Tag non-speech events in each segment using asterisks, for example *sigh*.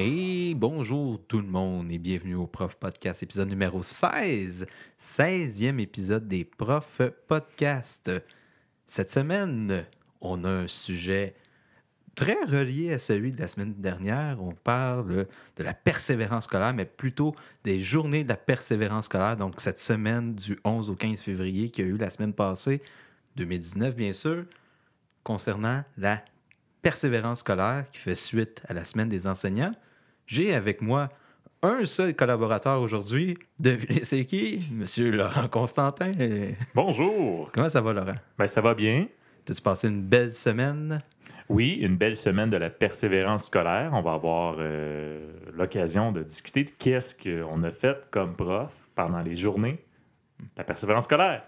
Hey, bonjour tout le monde et bienvenue au Prof Podcast, épisode numéro 16, 16e épisode des Profs Podcast. Cette semaine, on a un sujet très relié à celui de la semaine dernière. On parle de la persévérance scolaire, mais plutôt des journées de la persévérance scolaire. Donc, cette semaine du 11 au 15 février qui a eu la semaine passée, 2019 bien sûr, concernant la persévérance scolaire qui fait suite à la semaine des enseignants. J'ai avec moi un seul collaborateur aujourd'hui. Devinez c'est qui? Monsieur Laurent Constantin. Bonjour. Comment ça va, Laurent? Ben, ça va bien. T'as-tu passé une belle semaine? Oui, une belle semaine de la persévérance scolaire. On va avoir euh, l'occasion de discuter de qu'est-ce qu'on a fait comme prof pendant les journées de la persévérance scolaire.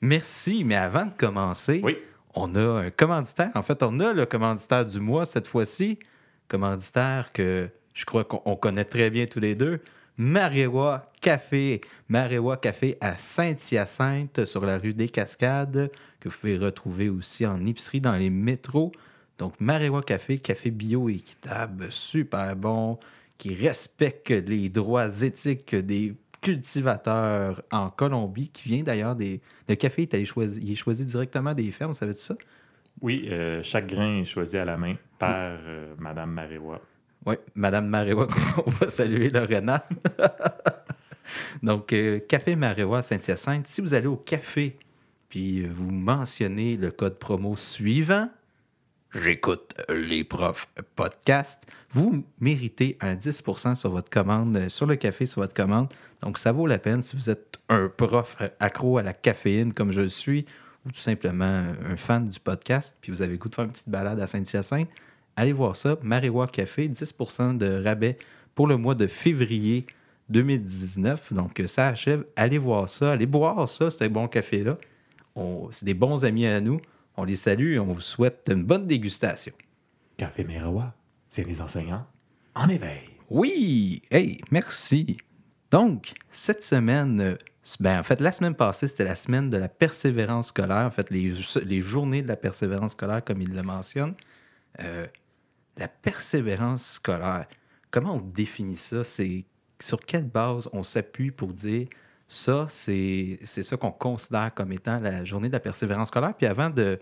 Merci, mais avant de commencer, Oui. on a un commanditaire. En fait, on a le commanditaire du mois cette fois-ci. Commanditaire que je crois qu'on on connaît très bien tous les deux. Marewa Café. Marewa Café à Saint-Hyacinthe, sur la rue des Cascades, que vous pouvez retrouver aussi en épicerie dans les métros. Donc, Marewa Café, café bio équitable, super bon, qui respecte les droits éthiques des cultivateurs en Colombie, qui vient d'ailleurs des. Le café est allé choisir, il est choisi directement des fermes, savais-tu ça? Oui, euh, chaque grain est choisi à la main par euh, Madame Maréwa. Oui, Madame Maréwa, *laughs* on va saluer Lorena. *laughs* Donc, euh, Café Maréwa Saint-Hyacinthe, si vous allez au café, puis vous mentionnez le code promo suivant, j'écoute les profs podcast, vous méritez un 10 sur votre commande, euh, sur le café, sur votre commande. Donc, ça vaut la peine si vous êtes un prof accro à la caféine comme je le suis, ou tout simplement un fan du podcast, puis vous avez le goût de faire une petite balade à Saint-Hyacinthe, allez voir ça. Maréwa Café, 10% de rabais pour le mois de février 2019. Donc, euh, ça achève. Allez voir ça. Allez boire ça, ce bon café-là. C'est des bons amis à nous. On les salue et on vous souhaite une bonne dégustation. Café Maréwa tient les enseignants en éveil. Oui! Hey, merci! Donc, cette semaine, euh, ben, en fait, la semaine passée, c'était la semaine de la persévérance scolaire. En fait, les, les journées de la persévérance scolaire, comme il le mentionne. Euh, la persévérance scolaire, comment on définit ça? C'est sur quelle base on s'appuie pour dire ça, c'est ça qu'on considère comme étant la journée de la persévérance scolaire? Puis avant de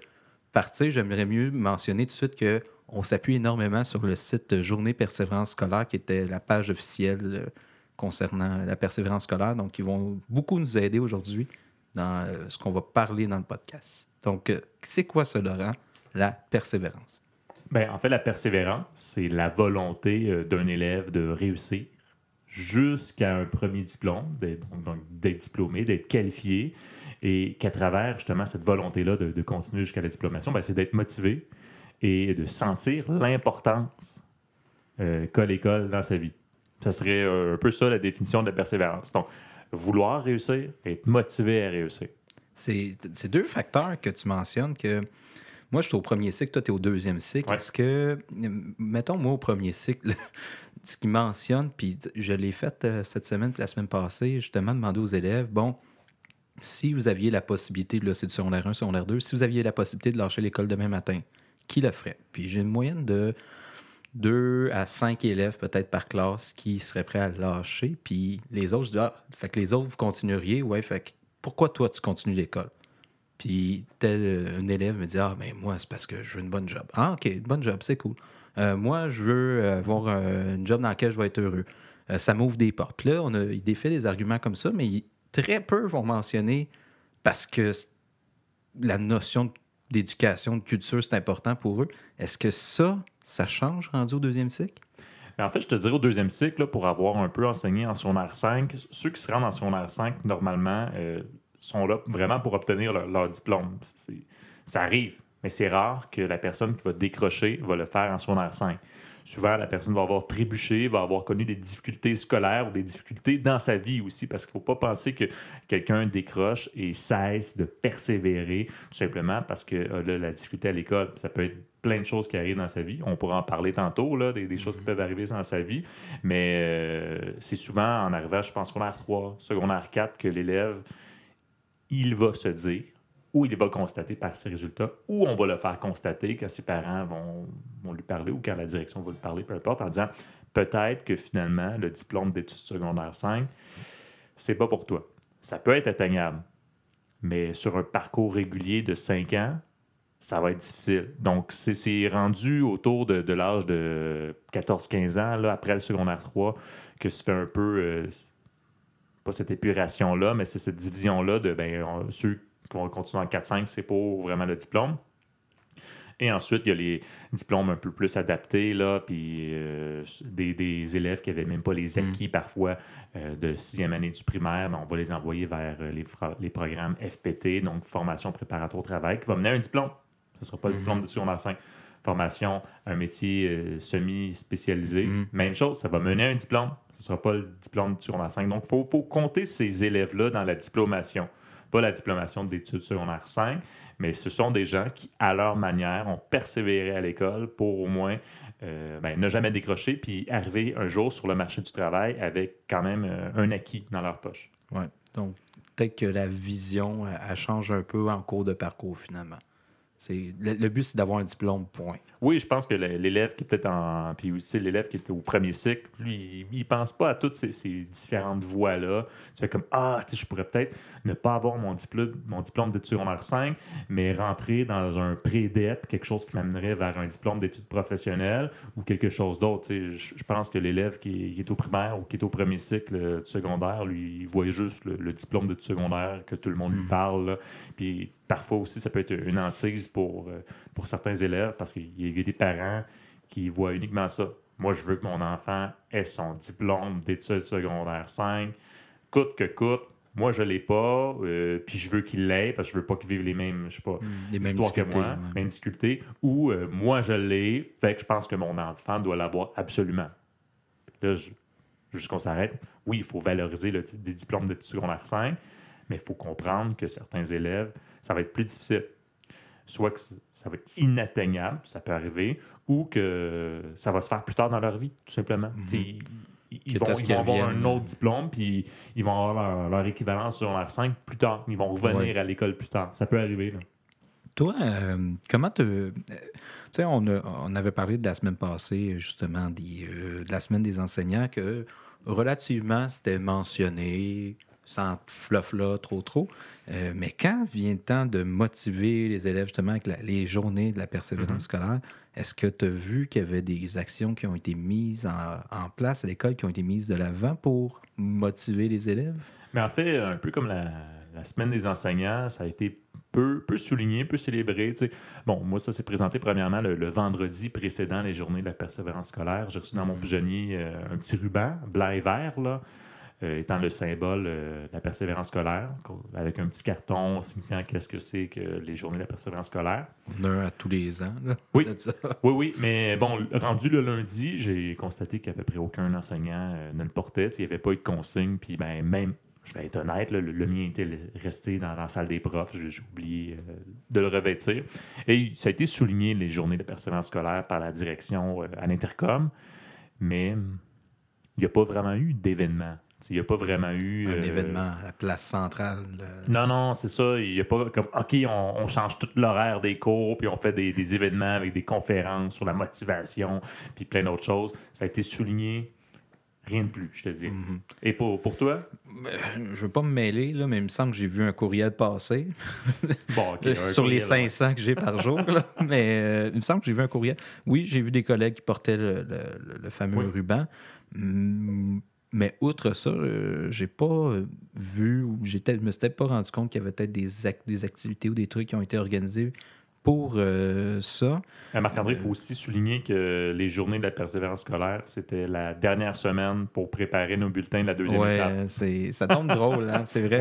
partir, j'aimerais mieux mentionner tout de suite que on s'appuie énormément sur le site Journée Persévérance scolaire, qui était la page officielle euh, concernant la persévérance scolaire. Donc, ils vont beaucoup nous aider aujourd'hui dans euh, ce qu'on va parler dans le podcast. Donc, euh, c'est quoi ça, Laurent? La persévérance. Ben, en fait, la persévérance, c'est la volonté euh, d'un élève de réussir jusqu'à un premier diplôme, d'être diplômé, d'être qualifié, et qu'à travers justement cette volonté-là de, continuer jusqu'à la diplomation, ben, c'est d'être motivé et de sentir l'importance euh, qu'a l'école dans sa vie. Ça serait euh, un peu ça la définition de la persévérance. Donc, vouloir réussir, être motivé à réussir. C'est deux facteurs que tu mentionnes que moi, je suis au premier cycle, toi, tu es au deuxième cycle. Ouais. Est-ce que, mettons, moi, au premier cycle, *laughs* ce qu'il mentionne, puis je l'ai fait euh, cette semaine, puis la semaine passée, justement, demander aux élèves, bon, si vous aviez la possibilité, là, c'est du secondaire 1, secondaire 2, si vous aviez la possibilité de lâcher l'école demain matin, qui le ferait? Puis j'ai une moyenne de 2 à 5 élèves peut-être par classe qui seraient prêts à lâcher. Puis les autres, je dis, ah, fait que les autres, vous continueriez? Ouais, fait que pourquoi toi, tu continues l'école? Puis tel euh, un élève me dit, ah, ben moi, c'est parce que je veux une bonne job. Ah, OK, une bonne job, c'est cool. Euh, moi, je veux euh, avoir une job dans laquelle je vais être heureux. Ça m'ouvre des portes. Puis là, on a, il défait des arguments comme ça, mais très peu vont mentionner parce que la notion d'éducation, de culture, c'est important pour eux. Est-ce que ça, ça change rendu au deuxième cycle? Mais en fait, je te dirais au deuxième cycle, là, pour avoir un peu enseigné en secondaire 5, ceux qui se rendent en secondaire 5, normalement, sont là vraiment pour obtenir leur, leur diplôme. Ça arrive, mais c'est rare que la personne qui va décrocher va le faire en secondaire 5. Souvent, la personne va avoir trébuché, va avoir connu des difficultés scolaires ou des difficultés dans sa vie aussi, parce qu'il ne faut pas penser que quelqu'un décroche et cesse de persévérer, tout simplement parce que euh, là, la difficulté à l'école, ça peut être plein de choses qui arrivent dans sa vie. On pourra en parler tantôt, là, des, des choses qui peuvent arriver dans sa vie, mais euh, c'est souvent en arrivant, je pense, secondaire 3, secondaire 4, que l'élève, il va se dire, ou il va constater par ses résultats, ou on va le faire constater quand ses parents vont, lui parler, ou quand la direction va lui parler, peu importe, en disant peut-être que finalement, le diplôme d'études secondaires 5, c'est pas pour toi. Ça peut être atteignable, mais sur un parcours régulier de 5 ans, ça va être difficile. Donc, c'est rendu autour de, l'âge de 14-15 ans, après le secondaire 3, que se fait un peu, euh, pas cette épuration-là, mais c'est cette division-là de ben, ceux qui vont continuer en 4-5, c'est pour vraiment le diplôme. Et ensuite, il y a les diplômes un peu plus adaptés, là, puis euh, des, élèves qui n'avaient même pas les mm. acquis parfois euh, de sixième année du primaire, mais on va les envoyer vers les, les programmes FPT, donc formation préparatoire au travail, qui va mener à un diplôme. Ce ne sera pas le diplôme mhm. de secondaire 5. Formation, un métier euh, semi-spécialisé. Mhm. Même chose, ça va mener à un diplôme. Ce ne sera pas le diplôme de secondaire 5. Donc, il faut, faut, compter ces élèves-là dans la diplomation. Pas la diplomation d'études secondaires 5, mais ce sont des gens qui, à leur manière, ont persévéré à l'école pour au moins euh, ben, ne jamais décrocher, puis arriver un jour sur le marché du travail avec quand même euh, un acquis dans leur poche. Oui. Donc, peut-être que la vision, elle change un peu en cours de parcours, finalement. Le, le, but, c'est d'avoir un diplôme, point. Oui, je pense que l'élève qui est peut-être en. Puis aussi l'élève qui est au premier cycle, lui, il, ne pense pas à toutes ces, différentes voies-là. Tu fais comme Ah, je pourrais peut-être ne pas avoir mon diplôme, mon diplôme d'études secondaires 5, mais rentrer dans un pré-DEP, quelque chose qui m'amènerait vers un diplôme d'études professionnelles ou quelque chose d'autre. Je, pense que l'élève qui, est au primaire ou qui est au premier cycle du secondaire, lui, il voit juste le, diplôme d'études secondaires que tout le monde lui hmm. parle. Puis parfois aussi, ça peut être une hantise pour, euh, pour certains élèves parce qu'il y a des parents qui voient uniquement ça. Moi, je veux que mon enfant ait son diplôme d'études secondaires 5, coûte que coûte. Moi, je ne l'ai pas, euh, puis je veux qu'il l'ait parce que je veux pas qu'il vive les mêmes, je sais pas, hmm, les histoires que moi, les mêmes difficultés. Ou euh, moi, je l'ai, fait que je pense que mon enfant doit l'avoir absolument. Là, jusqu'on s'arrête, oui, il faut valoriser le, des diplômes d'études secondaires 5, mais il faut comprendre que certains élèves, ça va être plus difficile soit que ça va être inatteignable, ça peut arriver, ou que ça va se faire plus tard dans leur vie, tout simplement. Mhm. Ils, vont, avoir un autre diplôme, puis ils vont avoir leur, équivalence sur leur 5 plus tard. Ils vont revenir à l'école plus tard. Ça peut arriver. Toi, euh, comment te. Euh, tu sais, on, on, avait parlé de la semaine passée, justement, euh, de la semaine des enseignants, que relativement, c'était mentionné sans fluff là trop trop. Euh, mais quand vient le temps de motiver les élèves justement avec les journées de la persévérance mm-hmm. scolaire, est-ce que tu as vu qu'il y avait des actions qui ont été mises en, place à l'école, qui ont été mises de l'avant pour motiver les élèves? Mais en fait, un peu comme la, semaine des enseignants, ça a été peu, peu souligné, peu célébré. Bon, moi, ça s'est présenté premièrement le, vendredi précédent les journées de la persévérance scolaire. J'ai reçu dans mon mm-hmm. pigeonnier euh, un petit ruban blanc et vert, là, euh, étant le symbole euh, de la persévérance scolaire, avec un petit carton signifiant qu'est-ce que c'est que les journées de la persévérance scolaire. Un à tous les ans. Oui. *laughs* oui, oui, mais bon, rendu le lundi, j'ai constaté qu'à peu près aucun enseignant euh, ne le portait. Il n'y avait pas eu de consigne, puis ben, même je vais être honnête, le, mien était resté dans, la salle des profs. J'ai oublié de le revêtir. Et ça a été souligné, les journées de persévérance scolaire, par la direction à l'Intercom, mais il n'y a pas vraiment eu d'événement. Il n'y a pas vraiment eu. Un euh, événement à la place centrale. Non, non, c'est ça. Il n'y a pas comme, OK, on, change tout l'horaire des cours, puis on fait des, événements avec des conférences sur la motivation, puis plein d'autres choses. Ça a été souligné. Rien de plus, je te dis. Mm-hmm. Et pour, pour toi? Ben, je ne veux pas me mêler, là, mais il me semble que j'ai vu un courriel passer. Bon, *laughs* Sur les 500 que j'ai par jour. *laughs* Mais euh, il me semble que j'ai vu un courriel. Oui, j'ai vu des collègues qui portaient le, fameux ruban. Mais outre ça, euh, j'ai pas euh, vu ou je me suis peut-être pas rendu compte qu'il y avait peut-être des, des activités ou des trucs qui ont été organisés pour euh, ça. Marc-André, il faut aussi souligner que les journées de la persévérance scolaire, c'était la dernière semaine pour préparer nos bulletins de la deuxième ouais, c'est Ça tombe *laughs* drôle, hein, c'est vrai.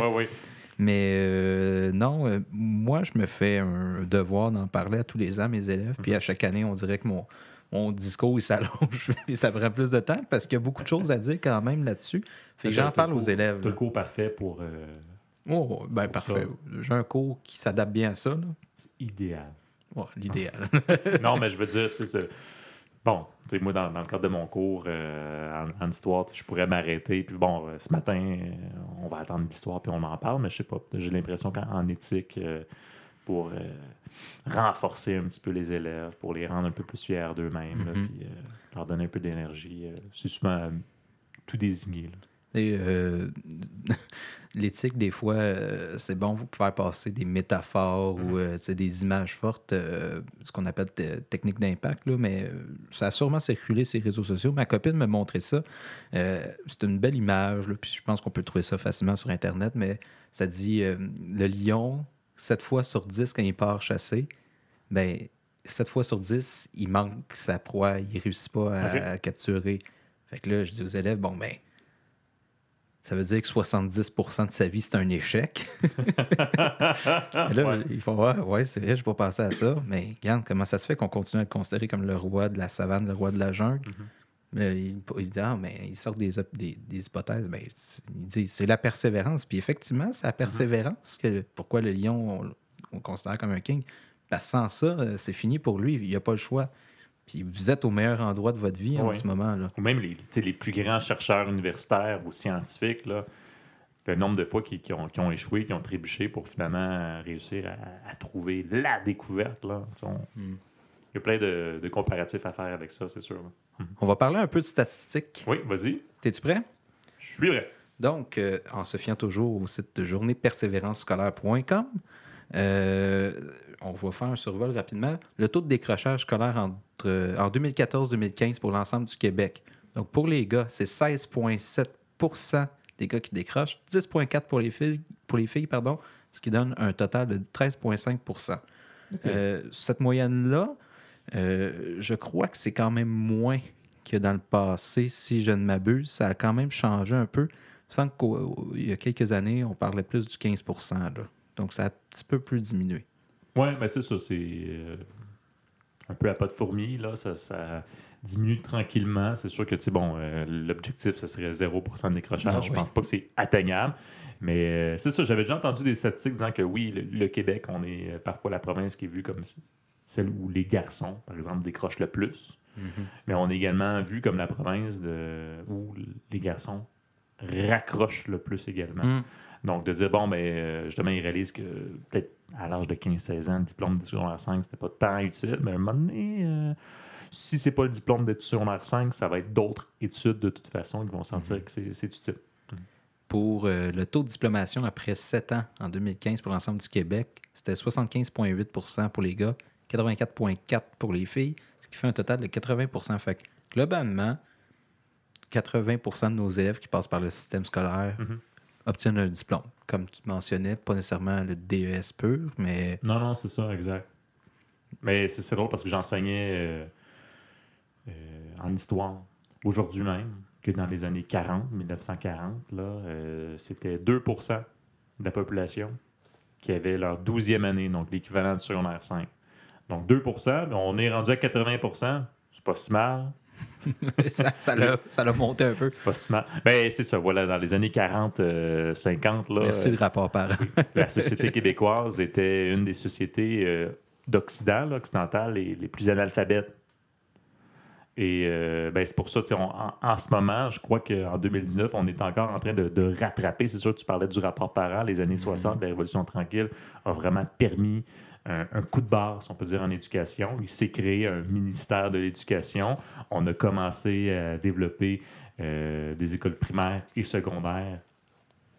Mais non, moi, je me fais un devoir d'en parler à tous les ans, mes élèves. Puis à chaque année, on dirait que mon, mon discours il s'allonge *laughs* et ça prend plus de temps parce qu'il y a beaucoup de choses à dire quand même là-dessus. j'en parle aux élèves. Tu le cours parfait pour. Euh, oh, ben parfait. J'ai un cours qui s'adapte bien à ça. C'est idéal. l'idéal. *laughs* non, mais je veux dire, tu sais, bon, tu sais, moi, dans, le cadre de mon cours euh, en, histoire, je pourrais m'arrêter. Puis bon, euh, ce matin, on va attendre l'histoire puis on en parle, mais je sais pas. J'ai l'impression qu'en éthique, pour euh, renforcer un petit peu les élèves, pour les rendre un peu plus fiers d'eux-mêmes, Mhm. puis euh, leur donner un peu d'énergie. euh, c'est souvent tout désigné. *laughs* L'éthique, des fois, c'est bon pour faire passer des métaphores ou sais, des images fortes, ce qu'on appelle te- technique d'impact, mais ça a sûrement circulé sur les réseaux sociaux. Ma copine me montrait ça. C'est une belle image, là, puis je pense qu'on peut trouver ça facilement sur Internet, mais ça dit le lion, 7 fois sur 10 quand il part chasser, ben 7 fois sur 10, il manque sa proie, il réussit pas à, capturer. Fait que là, je dis aux élèves, bon, ben, ça veut dire que 70% de sa vie, c'est un échec. *laughs* Là, Ouais. il faut voir, ouais, c'est vrai, je pas pensé à ça, mais regarde comment ça se fait qu'on continue à le considérer comme le roi de la savane, le roi de la jungle. Mhm. Il, il dit, ah, mais il sort des, op- des, des hypothèses. Ben, c'est- il dit, c'est la persévérance. Puis effectivement, c'est la persévérance que pourquoi le lion, on, on le considère comme un king. Sans ça, euh, c'est fini pour lui. Il n'y a pas le choix. Puis vous êtes au meilleur endroit de votre vie en ce moment. Là. Ou même les, les plus grands chercheurs universitaires ou scientifiques, là, le nombre de fois qui, qui ont, qui ont échoué, qui ont trébuché pour finalement réussir à, à trouver la découverte. Là. On- Mm. Il y a plein de, de comparatifs à faire avec ça, c'est sûr. On va parler un peu de statistiques. Oui, vas-y. Es-tu prêt? Je suis prêt. Donc, euh, en se fiant toujours au site de journéepersévérancescolaire.com, euh, on va faire un survol rapidement. Le taux de décrochage scolaire entre, euh, en 2014-2015 pour l'ensemble du Québec. Donc, pour les gars, c'est 16,7% des gars qui décrochent, 10,4 pour les filles, pour les filles pardon, ce qui donne un total de 13,5% Euh, Cette moyenne-là, euh, je crois que c'est quand même moins que dans le passé, si je ne m'abuse. Ça a quand même changé un peu. Il me semble qu'il y a quelques années, on parlait plus du 15 là. Donc, ça a un petit peu plus diminué. Oui, mais c'est ça, c'est euh, un peu à pas de fourmi, là, ça, ça diminue tranquillement. C'est sûr que, bon, euh, l'objectif, ce serait 0% de décrochage. Ah Je oui. pense pas que c'est atteignable. Mais euh, c'est ça, j'avais déjà entendu des statistiques disant que oui, le, le Québec, on est parfois la province qui est vue comme celle où les garçons, par exemple, décrochent le plus. Mais on est également vu comme la province de, où les garçons raccrochent le plus également. Mm. Donc, de dire, bon, ben, euh, justement, ils réalisent que peut-être à l'âge de 15-16 ans, le diplôme d'études secondaire 5, c'était pas tant utile, mais à un moment donné, euh, si c'est pas le diplôme d'études secondaire 5, ça va être d'autres études de toute façon qui vont sentir que c'est c'est utile. Pour euh, le taux de diplomation après 7 ans en 2015 pour l'ensemble du Québec, c'était 75,8% pour les gars, 84,4 pour les filles, ce qui fait un total de 80% Fait que, globalement, 80% de nos élèves qui passent par le système scolaire Mhm. obtiennent un diplôme. Comme tu mentionnais, pas nécessairement le DES pur, mais Non, non, c'est ça, exact. Mais c'est drôle parce que j'enseignais euh, euh, en histoire aujourd'hui même, que dans les années 40, 1940, là, euh, c'était 2% de la population qui avait leur 12e année, donc l'équivalent du secondaire 5. Donc 2 mais on est rendu à 80% c'est pas si mal. *laughs* ça, ça l'a ça l'a monté un peu. C'est pas si mal. Ben, c'est ça, voilà, dans les années 40, euh, 50, là, Merci euh, le rapport parent. *laughs* la société québécoise était une des sociétés euh, d'Occident, occidentale, les, les plus analphabètes. Et euh, ben, c'est pour ça, on- en, en ce moment, je crois qu'en 2019, on est encore en train de, de rattraper. C'est sûr, tu parlais du rapport parent, les années 60, la Révolution tranquille a vraiment permis un, un coup de barre, si on peut dire, en éducation. Il s'est créé un ministère de l'éducation. On a commencé à développer euh, des écoles primaires et secondaires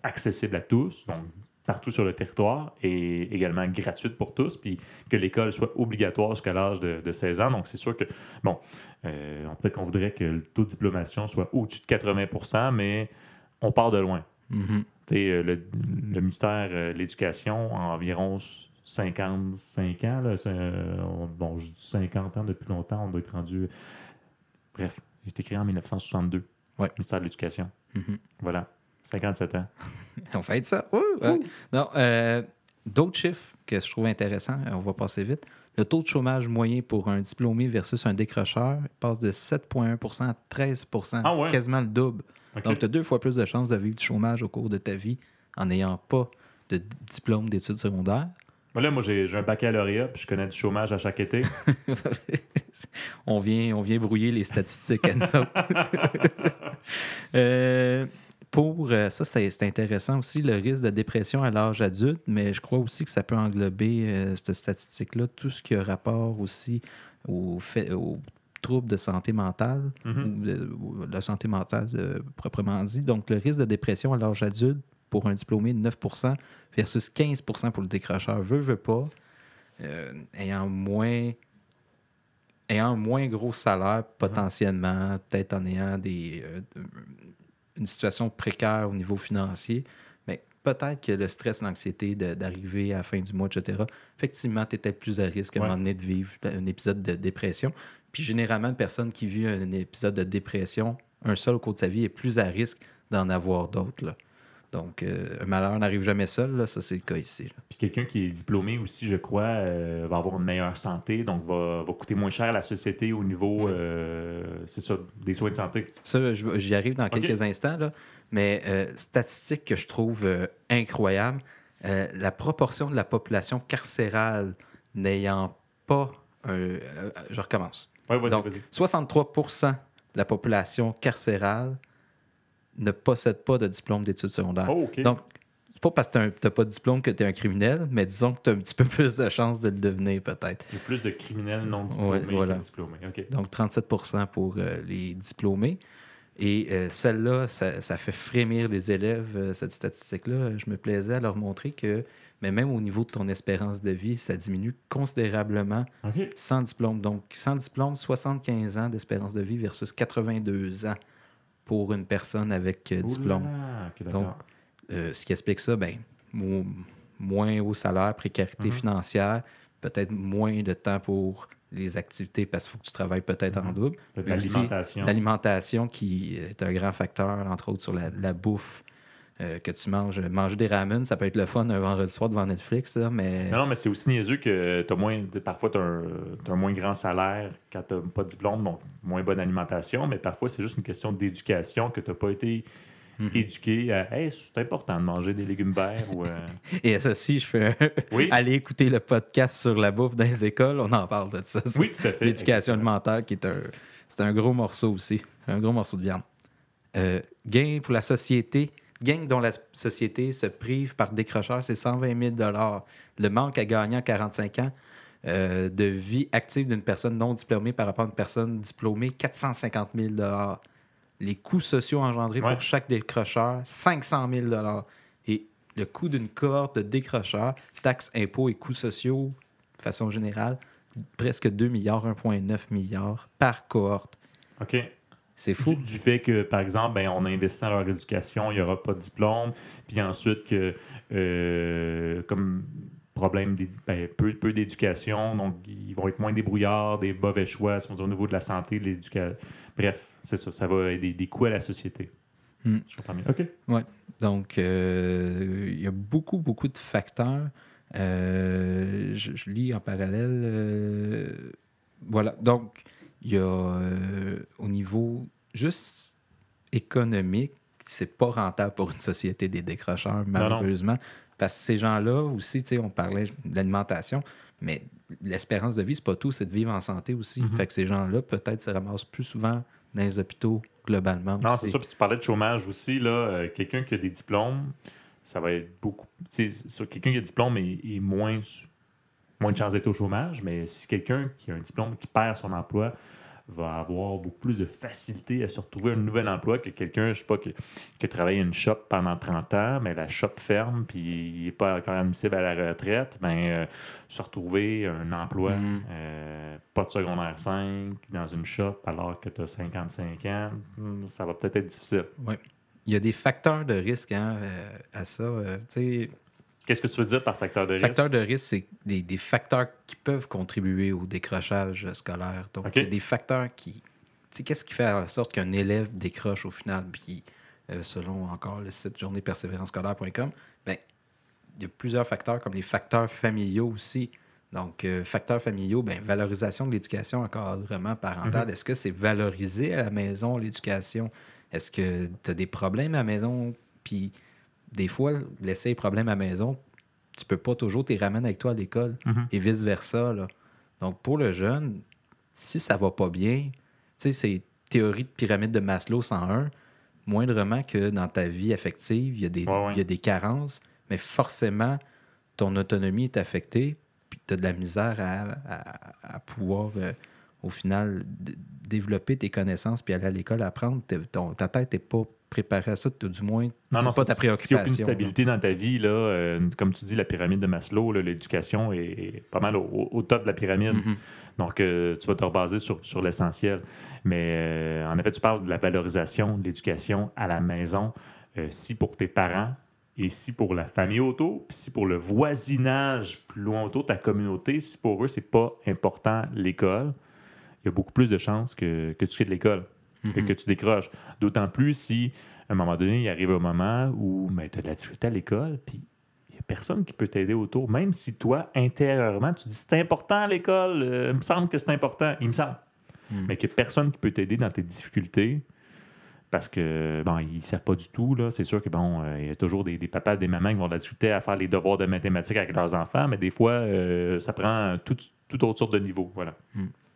accessibles à tous, donc partout sur le territoire et également gratuite pour tous, puis que l'école soit obligatoire jusqu'à l'âge de, de 16 ans. Donc, c'est sûr que, bon, euh, peut-être qu'on voudrait que le taux de diplomation soit au-dessus de 80% mais on part de loin. Tu sais, euh, le, le ministère euh, de l'Éducation, en environ 55 ans, là, euh, on- bon, je dis 50 ans depuis longtemps, on doit être rendu. Bref, a été créé en 1962, Ouais. ministère de l'Éducation. Mhm. Voilà, 57 ans. *laughs* On fait ça. Ouh. Non, euh, d'autres chiffres que je trouve intéressants, euh, on va passer vite. Le taux de chômage moyen pour un diplômé versus un décrocheur passe de 7,1 à 13% Ah ouais? quasiment le double. Donc, tu as deux fois plus de chances de vivre du chômage au cours de ta vie en n'ayant pas de diplôme d'études secondaires. Là, moi, j'ai un baccalauréat, puis je connais du chômage à chaque été. *laughs* on, vient, on vient brouiller les statistiques à nous autres. *laughs* Euh, pour euh, ça, c'est intéressant aussi, le risque de dépression à l'âge adulte, mais je crois aussi que ça peut englober euh, cette statistique-là, tout ce qui a rapport aussi aux, fait- aux troubles de santé mentale, Mhm. ou de, ou de la santé mentale euh, proprement dit. Donc, le risque de dépression à l'âge adulte pour un diplômé de 9% versus 15 pour le décrocheur, veut, veut pas, euh, ayant moins ayant un moins gros salaire potentiellement, peut-être en ayant des, euh, une situation précaire au niveau financier, mais peut-être que le stress, l'anxiété d'arriver à la fin du mois, etc., effectivement, tu étais plus à risque à un moment donné de vivre un épisode de dépression. Puis généralement, une personne qui vit un épisode de dépression, un seul au cours de sa vie, est plus à risque d'en avoir d'autres. Donc, euh, un malheur n'arrive jamais seul, là, ça c'est le cas ici. là. Puis quelqu'un qui est diplômé aussi, je crois, euh, va avoir une meilleure santé, donc va, va coûter moins cher à la société au niveau, Ouais. euh, c'est ça, des soins de santé. Ça, j'y arrive dans quelques instants, là. mais statistique que je trouve incroyable, la proportion de la population carcérale n'ayant pas un... je recommence. Ouais, vas-y, Donc, vas-y. 63% de la population carcérale ne possède pas de diplôme d'études secondaires. Oh, OK. Donc, c'est pas parce que tu n'as pas de diplôme que tu es un criminel, mais disons que tu as un petit peu *laughs* plus de chances de le devenir peut-être. Il y a plus de criminels non diplômés Ouais, voilà. que diplômés. OK. Donc 37 pour euh, les diplômés. Et euh, celle-là, ça, ça fait frémir les élèves, euh, cette statistique-là. Je me plaisais à leur montrer que, mais même au niveau de ton espérance de vie, ça diminue considérablement sans diplôme. Donc, sans diplôme, 75 ans d'espérance de vie versus 82 ans pour une personne avec euh, diplôme. Donc, Euh, ce qui explique ça, ben, mo- moins haut salaire, précarité Mhm. financière, peut-être moins de temps pour les activités parce qu'il faut que tu travailles peut-être en Mhm. double. L'alimentation. L'alimentation qui est un grand facteur, entre autres, sur la, la bouffe euh, que tu manges. Manger des ramen, ça peut être le fun un vendredi soir devant Netflix, là, mais Non, non, mais c'est aussi niaiseux que as moins, parfois, tu as, un moins grand salaire quand tu n'as pas de diplôme, donc moins bonne alimentation, mais parfois, c'est juste une question d'éducation que tu n'as pas été Mhm. éduqué à Hey, c'est important de manger des légumes verts ou. euh, *laughs* Et ça aussi, je fais un- *laughs* Oui. aller écouter le podcast sur la bouffe dans les écoles, on en parle de ça. Oui, tout à fait. L'éducation alimentaire, qui est un, c'est un gros morceau aussi, un gros morceau de viande. Euh, gain pour la société, gain dont la société se prive par décrocheur, c'est 120 000 Le manque à gagner en 45 ans euh, de vie active d'une personne non diplômée par rapport à une personne diplômée, 450 000 Les coûts sociaux engendrés Ouais. pour chaque décrocheur, 500 000 Et le coût d'une cohorte de décrocheurs, taxes, impôts et coûts sociaux, de façon générale, presque 2 milliards, 1,9 milliards par cohorte. OK. C'est Du, fou. du fait que, par exemple, ben, on investit dans leur éducation, il n'y aura pas de diplôme, puis ensuite que, euh, comme problème, ben, peu, peu d'éducation, donc ils vont être moins débrouillards, des mauvais choix si on dit, au niveau de la santé, de l'éducation. Bref, c'est ça, ça va aider des coûts à la société. Hmm. Je comprends bien. OK. Donc, euh, il y a beaucoup, beaucoup de facteurs. Euh, je, je lis en parallèle. voilà. Donc, il y a euh, au niveau juste économique, c'est pas rentable pour une société des décrocheurs, malheureusement. Parce que ces gens-là aussi, on parlait de l'alimentation, mais l'espérance de vie, c'est pas tout, c'est de vivre en santé aussi. Mhm. Fait que ces gens-là, peut-être, se ramassent plus souvent dans les hôpitaux globalement. Non, c'est ça. Puis tu parlais de chômage aussi. là. Euh, quelqu'un qui a des diplômes, ça va être beaucoup. tu sais, Sur quelqu'un qui a des diplômes est, est moins, moins de chances d'être au chômage, mais si quelqu'un qui a un diplôme qui perd son emploi va avoir beaucoup plus de facilité à se retrouver un nouvel emploi que quelqu'un, je sais pas, qui, qui a travaillé à une shop pendant 30 ans, mais la shop ferme, puis il n'est pas encore admissible à la retraite, ben, euh, se retrouver un emploi, Mhm. euh, pas de secondaire 5, dans une shop alors que tu as 55 ans, hmm, ça va peut-être être difficile. Oui. Il y a des facteurs de risque hein, euh, à ça. tu sais, Qu'est-ce que tu veux dire par facteur de risque? facteurs de risque, c'est des, des facteurs qui peuvent contribuer au décrochage scolaire. Donc, il y a des facteurs qui. Tu sais, qu'est-ce qui fait en sorte qu'un élève décroche au final? Puis, euh, selon encore le site journéepersévérancescolaire.com, ben, il y a plusieurs facteurs, comme les facteurs familiaux aussi. Donc, euh, facteurs familiaux, ben, valorisation de l'éducation, encadrement parental. Est-ce que c'est valorisé à la maison, l'éducation? Est-ce que tu as des problèmes à la maison? Puis, des fois, laisser les problèmes à la maison, tu peux pas toujours t'y ramener avec toi à l'école Mhm. et vice-versa. Donc, pour le jeune, si ça va pas bien, tu sais, c'est théorie de pyramide de Maslow 101, moindrement que dans ta vie affective, il y a des, Ouais, ouais. il y a des carences, mais forcément, ton autonomie est affectée, puis tu as de la misère à, à- à pouvoir, euh, au final, développer tes connaissances, puis aller à l'école apprendre. Ton- ta tête n'est pas préparée à ça, du moins, c'est pas ta c'est- S'il n'y a préoccupation. aucune là. stabilité dans ta vie, là, euh, comme tu dis, la pyramide de Maslow, l'éducation est, est pas mal au, au top de la pyramide. Mhm. Donc, euh, tu vas te rebaser sur, sur l'essentiel. Mais euh, en effet, tu parles de la valorisation de l'éducation à la maison, si pour tes parents et si pour la famille autour, puis si pour le voisinage plus loin autour, ta communauté, si pour eux, c'est pas important l'école, il y a beaucoup plus de chances que, que tu quittes l'école, que, Mhm. que tu décroches. D'autant plus si, à un moment donné, il arrive un moment où tu as de la difficulté à l'école, puis il n'y a personne qui peut t'aider autour. Même si toi, intérieurement, tu dis c'est important à l'école, euh, il me semble que c'est important, il me semble. Mhm. Mais qu'il n'y a personne qui peut t'aider dans tes difficultés parce que, bon, ils ne savent pas du tout. là. C'est sûr que, bon, euh, il y a toujours des, des papas, des mamans qui vont de la difficulté à faire les devoirs de mathématiques avec leurs enfants, mais des fois, euh, ça prend tout, tout autre sorte de niveau. Voilà.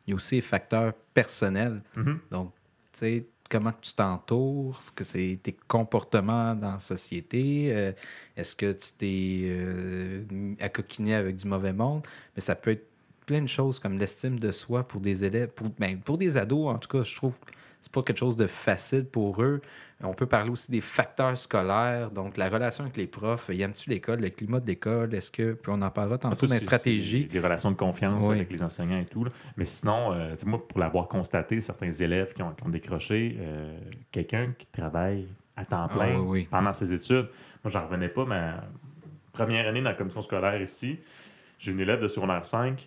Il y a aussi les facteurs personnels. Mhm. Donc, tu sais, comment tu t'entoures, est-ce que c'est tes comportements dans la société, euh, est-ce que tu t'es euh, accoquiné avec du mauvais monde, mais ça peut être plein de choses comme l'estime de soi pour des élèves, pour, ben, pour des ados, en tout cas, je trouve que c'est pas quelque chose de facile pour eux. On peut parler aussi des facteurs scolaires, donc la relation avec les profs, y aimes-tu l'école, le climat de l'école, est-ce que, puis on en parlera tantôt les c'est- stratégies. Des relations de confiance Oui. avec les enseignants et tout. là. Mais sinon, euh, moi, pour l'avoir constaté, certains élèves qui ont, qui ont décroché, euh, quelqu'un qui travaille à temps Ah, plein oui, oui. pendant ses études, moi, j'en revenais pas. Ma première année dans la commission scolaire ici, j'ai une élève de secondaire 5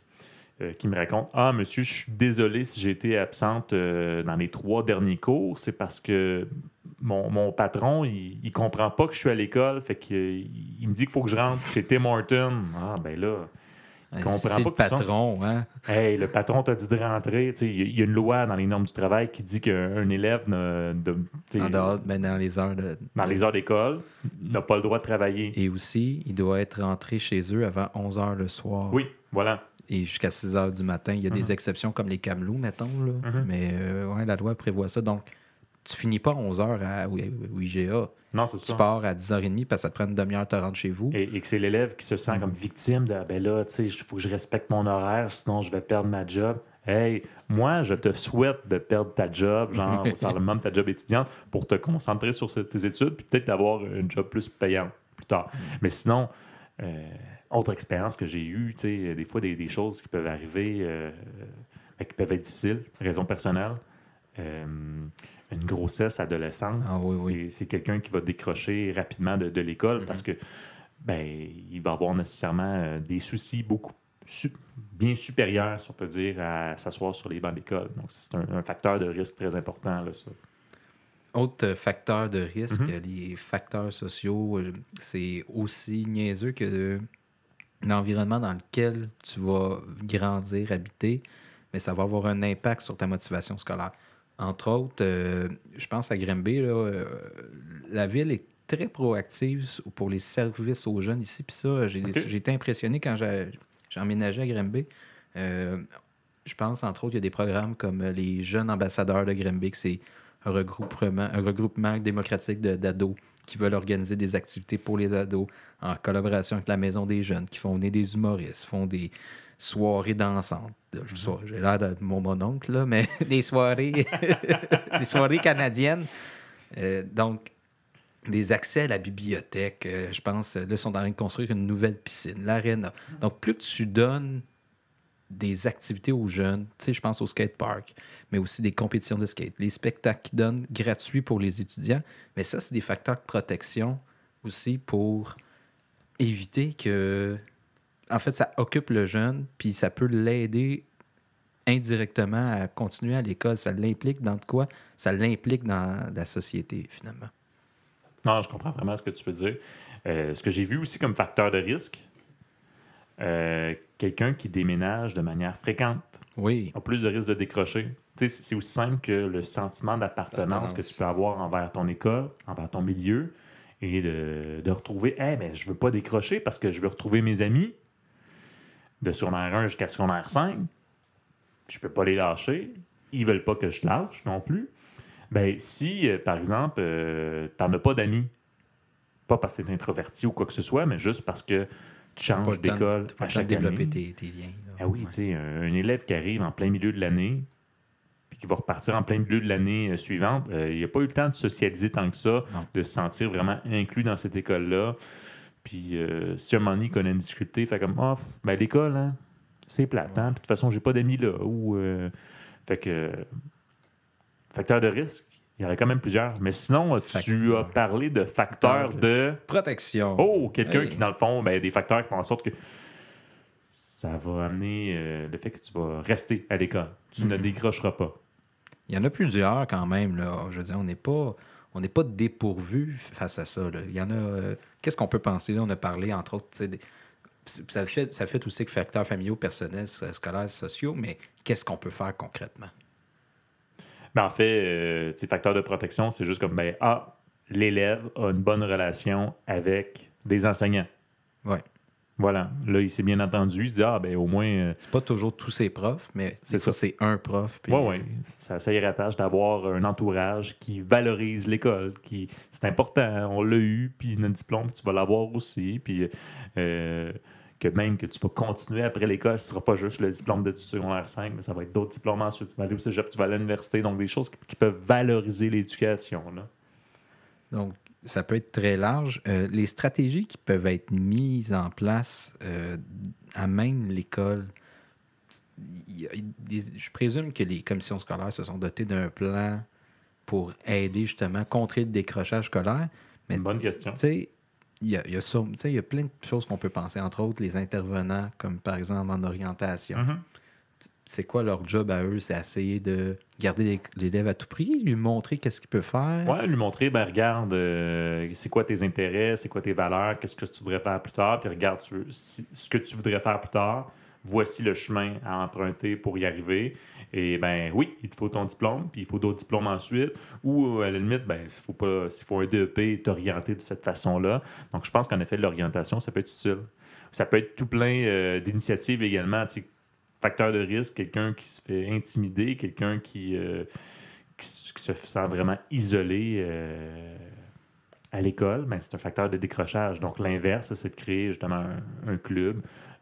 euh, qui me raconte Ah, monsieur, je suis désolé si j'ai été absente euh, dans les trois derniers cours. C'est parce que mon, mon patron, il, il comprend pas que je suis à l'école. Fait qu'il il me dit qu'il faut que je rentre chez Tim Horton. Ah, ben là. Il comprend pas le que tu sens- patron, hein? Hey, le patron t'a dit de rentrer. Il y a- une loi dans les normes du travail qui dit qu'un un élève ne- de- tu sais, En dehors, ben, dans les heures de, dans les heures d'école n'a pas le droit de travailler. Et aussi, il doit être rentré chez eux avant 11 h le soir. Oui, voilà. Et jusqu'à 6 h du matin. Il y a Mhm. des exceptions comme les camelots, mettons. Là. Mhm. Mais euh, ouais, la loi prévoit ça. Donc, tu finis pas à 11 h à au- au IGA. Non, c'est Tu ça. pars à 10h30 parce que ça te prend une demi-heure de te rendre chez vous. Et, et que c'est l'élève qui se sent Mhm. comme victime de ben là, tu sais, il faut que je respecte mon horaire, sinon je vais perdre ma job. Hey, moi, je te souhaite de perdre ta job, genre salaire minimum, ta job étudiante, pour te concentrer sur tes études, puis peut-être d'avoir une job plus payante plus tard. Mais sinon, euh, autre expérience que j'ai eue, tu sais, des fois des, des choses qui peuvent arriver, euh, ben, qui peuvent être difficiles, raison personnelle. Euh, une grossesse adolescente, Ah oui, oui. c'est- quelqu'un qui va décrocher rapidement de, de l'école Mhm. parce que ben, il va avoir nécessairement euh, des soucis beaucoup su- bien supérieurs, si on peut dire, à s'asseoir sur les bancs d'école. Donc, c'est un, un facteur de risque très important, là, ça. Autre facteur de risque, Mhm. les facteurs sociaux, euh, c'est aussi niaiseux que l'environnement dans lequel tu vas grandir, habiter, mais ça va avoir un impact sur ta motivation scolaire. Entre autres, euh, je pense à Grimby, là, euh, la ville est très proactive pour les services aux jeunes ici. Puis ça, j'ai été impressionné quand j'ai emménagé à Grimby. Euh, je pense, entre autres, il y a des programmes comme les jeunes ambassadeurs de Grimby, que c'est un regroupement, un regroupement démocratique d'ados qui veulent organiser des activités pour les ados en collaboration avec la Maison des Jeunes, qui font venir des humoristes, font des soirées dansantes. Pas, J'ai l'air de mon mononcle, là, mais *laughs* des soirées, *laughs* des soirées canadiennes. Euh, donc, des accès à la bibliothèque. euh, je pense, là, ils sont en train de construire une nouvelle piscine, l'aréna. Donc, plus que tu donnes des activités aux jeunes, tu sais, je pense au skatepark, mais aussi des compétitions de skate, les spectacles qui donnent gratuits pour les étudiants, mais ça, c'est des facteurs de protection aussi pour éviter que, en fait, ça occupe le jeune, puis ça peut l'aider indirectement à continuer à l'école. Ça l'implique dans de quoi? Ça l'implique dans la société, finalement. Non, je comprends vraiment ce que tu veux dire. Euh, ce que j'ai vu aussi comme facteur de risque, euh, quelqu'un qui déménage de manière fréquente Oui. a plus de risque de décrocher. C'est aussi simple que le sentiment d'appartenance que tu peux avoir envers ton école, envers ton milieu, et de, de retrouver, eh mais je veux pas décrocher parce que je veux retrouver mes amis de secondaire 1 jusqu'à secondaire 5. Je peux pas les lâcher. Ils veulent pas que je lâche non plus. Ben, si, euh, par exemple, euh, tu n'en as pas d'amis, pas parce que tu es introverti ou quoi que ce soit, mais juste parce que tu changes d'école à chaque développer année. tes, tes liens. Ah oui, Ouais. tu sais, un, un élève qui arrive en plein milieu de l'année, puis qui va repartir en plein milieu de l'année euh, suivante, euh, il n'a pas eu le temps de socialiser tant que ça, Non. de se sentir vraiment inclus dans cette école-là. Puis euh, si un moment donné, il connaît une difficulté, il fait comme Ah, ben l'école, hein, c'est plate, hein, puis de toute façon, j'ai pas d'amis là. Ou, euh, fait que. Facteur de risque, il y en a quand même plusieurs. Mais sinon, tu as parlé de facteurs Facteur. de. Protection. Oh, quelqu'un Hey. qui, dans le fond, ben, des facteurs qui font en sorte que ça va amener euh, le fait que tu vas rester à l'école. Tu ne Mhm. décrocheras pas. Il y en a plusieurs quand même. Là. Je veux dire, on n'est pas, on n'est pas dépourvu face à ça. là. Il y en a. euh, Qu'est-ce qu'on peut penser là? On a parlé entre autres. des- Ça fait, ça fait aussi que facteurs familiaux, personnels, sc- scolaires, sociaux, mais qu'est-ce qu'on peut faire concrètement? Mais en fait, euh, facteur de protection, c'est juste comme, ben, ah, l'élève a une bonne relation avec des enseignants. Ouais. Voilà. Là, il s'est bien entendu. Il se dit, ah, ben, au moins, euh, C'est pas toujours tous ces profs, mais C'est ça, c'est un prof. puis- Ouais, ouais. Ça, ça y rattache d'avoir un entourage qui valorise l'école. qui C'est important. On l'a eu, puis notre diplôme, tu vas l'avoir aussi. Puis euh, que même que tu vas continuer après l'école, ce ne sera pas juste le diplôme d'études secondaire 5, mais ça va être d'autres diplômes ensuite. Tu vas aller au cégep, tu vas aller à l'université. Donc, des choses qui, qui peuvent valoriser l'éducation. Donc, ça peut être très large. Euh, les stratégies qui peuvent être mises en place euh, à même l'école, je présume que les commissions scolaires se sont dotées d'un plan pour aider justement à contrer le décrochage scolaire. Mais- Une bonne question. Tu sais, il y a, il y a il y plein de choses qu'on peut penser, entre autres les intervenants, comme par exemple en orientation. Mhm. C'est quoi leur job à eux? C'est essayer de garder l'é- l'élève à tout prix, lui montrer qu'est-ce qu'il peut faire? Ouais, lui montrer, ben regarde, euh, c'est quoi tes intérêts, c'est quoi tes valeurs, qu'est-ce que tu voudrais faire plus tard, puis regarde tu si- ce que tu voudrais faire plus tard, voici le chemin à emprunter pour y arriver. Et ben oui, il te faut ton diplôme, puis il faut d'autres diplômes ensuite, ou à la limite, ben faut pas, s'il faut un DEP, t'orienter de cette façon-là. Donc je pense qu'en effet, l'orientation, ça peut être utile. Ça peut être tout plein euh, d'initiatives également, facteur de risque, quelqu'un qui se fait intimider, quelqu'un qui, euh, qui, se sent vraiment isolé euh, à l'école, ben, c'est un facteur de décrochage. Donc l'inverse, c'est de créer justement un, un club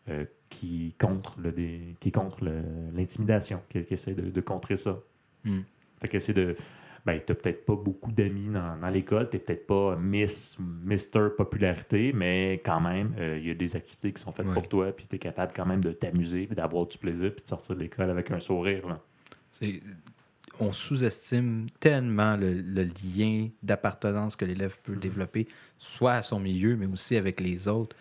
euh, qui contre le dé- qui est contre l'intimidation, qui, qui essaie de, de contrer ça. Hmm. Fait que c'est de. Ben, t'as peut-être pas beaucoup d'amis dans, dans l'école, t'es peut-être pas Miss, Mister popularité, mais quand même, euh, il y a des activités qui sont faites Ouais. pour toi, puis t'es capable quand même de t'amuser, d'avoir du plaisir, puis de sortir de l'école avec un sourire. Là. On sous-estime tellement le, le lien d'appartenance que l'élève peut développer, soit à son milieu, mais aussi avec les autres.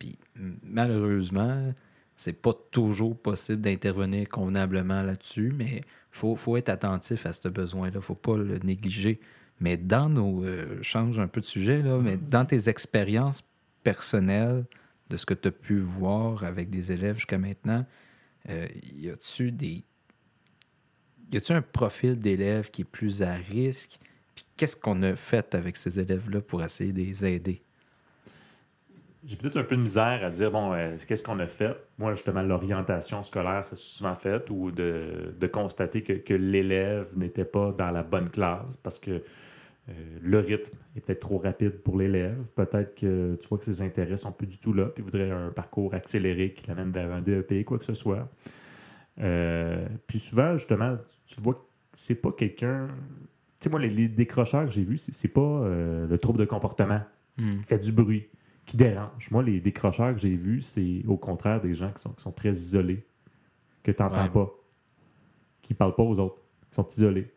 Puis malheureusement, c'est pas toujours possible d'intervenir convenablement là-dessus, mais il faut, faut être attentif à ce besoin-là. Il ne faut pas le négliger. Mais dans nos. euh, je change un peu de sujet, là, mais dans tes expériences personnelles, de ce que tu as pu voir avec des élèves jusqu'à maintenant, euh, y a-tu des y un profil d'élève qui est plus à risque? Puis qu'est-ce qu'on a fait avec ces élèves-là pour essayer de les aider? J'ai peut-être un peu de misère à dire, bon, euh, qu'est-ce qu'on a fait? Moi, justement, l'orientation scolaire, ça s'est souvent fait, ou de, de constater que, que l'élève n'était pas dans la bonne classe parce que euh, le rythme est peut-être trop rapide pour l'élève. Peut-être que tu vois que ses intérêts sont plus du tout là, puis il voudrait un parcours accéléré qui l'amène vers un DEP, quoi que ce soit. Euh, puis souvent, justement, tu vois que c'est pas quelqu'un. Tu sais, moi, les, les décrocheurs que j'ai vus, c'est c'est pas le trouble de comportement Hmm. qui fait du bruit, qui dérange. Moi, les décrocheurs que j'ai vus, c'est au contraire des gens qui sont, qui sont très isolés, que tu n'entends Ouais. pas, qui ne parlent pas aux autres, qui sont isolés.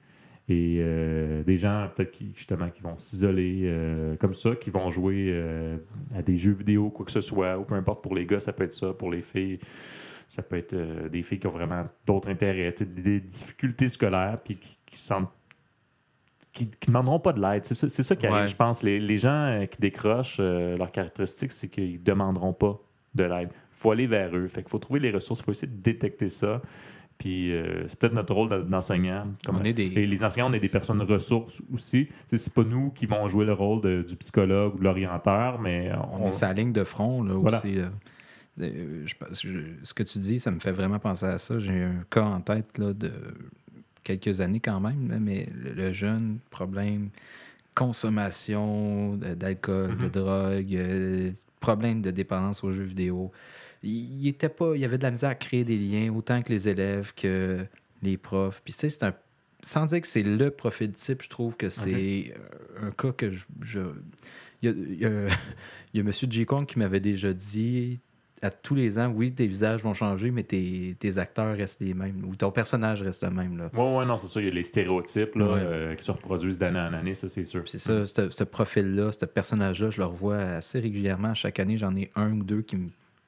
Et euh, des gens, peut-être, qui, justement, qui vont s'isoler euh, comme ça, qui vont jouer euh, à des jeux vidéo, quoi que ce soit, ou peu importe, pour les gars, ça peut être ça, pour les filles, ça peut être euh, des filles qui ont vraiment d'autres intérêts, des difficultés scolaires, puis qui, qui se sentent qui ne demanderont pas de l'aide. C'est ça, ça qui arrive, Ouais. je pense. Les, les gens euh, qui décrochent, euh, leurs caractéristiques, c'est qu'ils ne demanderont pas de l'aide. Il faut aller vers eux. Fait qu'il faut trouver les ressources, il faut essayer de détecter ça. Puis euh, c'est peut-être notre rôle d'en- d'enseignant. On des- les, les enseignants, on est des personnes ressources aussi. C'est pas nous qui vont jouer le rôle de- du psychologue ou de l'orienteur, mais On, est sa ligne de front, là, Voilà. aussi. là. Je pense- je- ce que tu dis, ça me fait vraiment penser à ça. J'ai un cas en tête là, de quelques années quand même, mais le, jeune, problème, consommation d'alcool, de mhm. drogue, euh, problème de dépendance aux jeux vidéo. Il, était pas, il y avait de la misère à créer des liens, autant que les élèves que les profs. Puis tu sais, c'est un sans dire que c'est le profil type, je trouve que c'est un cas que je. Il, y a, il, y a, *laughs* il y a M. J. Kong qui m'avait déjà dit à tous les ans, oui, tes visages vont changer, mais tes, acteurs restent les mêmes, ou ton personnage reste le même. Oui, oui, non, c'est ça. Il y a les stéréotypes là, euh, qui se reproduisent d'année en année, ça, c'est sûr. C'est ça, ce profil-là, ce personnage-là, je le revois assez régulièrement. Chaque année, j'en ai un ou deux qui,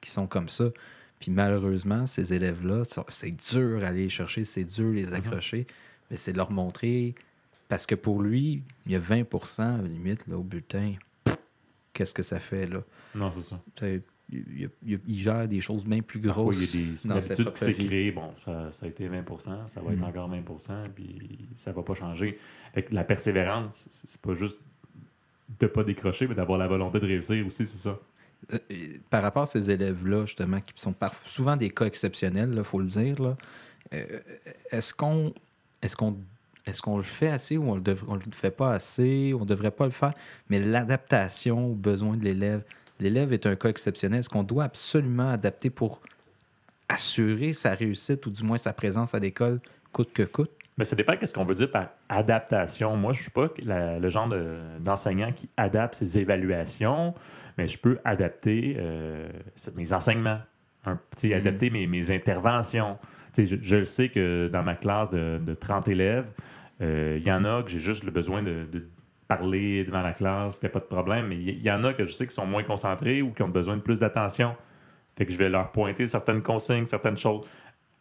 qui sont comme ça. Puis malheureusement, ces élèves-là, c'est dur à aller chercher, c'est dur les mhm. accrocher, mais c'est leur montrer. Parce que pour lui, il y a 20% limite là, au bulletin. Qu'est-ce que ça fait là? Non, c'est ça il, gère des choses bien plus grosses. il y a des habitudes qui s'est créée. Bon, ça, ça, a été 20 ça va être mm. encore 20 puis ça va pas changer. Fait la persévérance, c'est pas juste de pas décrocher, mais d'avoir la volonté de réussir aussi, c'est ça. Euh, par rapport à ces élèves-là, justement, qui sont souvent des cas exceptionnels, il faut le dire, euh, est-ce qu'on est-ce qu'on est-ce qu'on le fait assez ou on ne le, fait pas assez, on ne devrait pas le faire, mais l'adaptation aux besoins de l'élève, l'élève est un cas exceptionnel. Est-ce qu'on doit absolument adapter pour assurer sa réussite ou du moins sa présence à l'école coûte que coûte? Mais ça dépend de ce qu'on veut dire par adaptation. Moi, je ne suis pas le genre d'enseignant qui adapte ses évaluations, mais je peux adapter euh, mes enseignements, un, mm-hmm. adapter mes, interventions. Je, je, le sais que dans ma classe de, 30 élèves, euh, il y en a que j'ai juste le besoin de parler devant la classe, il n'y a pas de problème. Mais il y, en a que je sais qui sont moins concentrés ou qui ont besoin de plus d'attention. Fait que je vais leur pointer certaines consignes, certaines choses.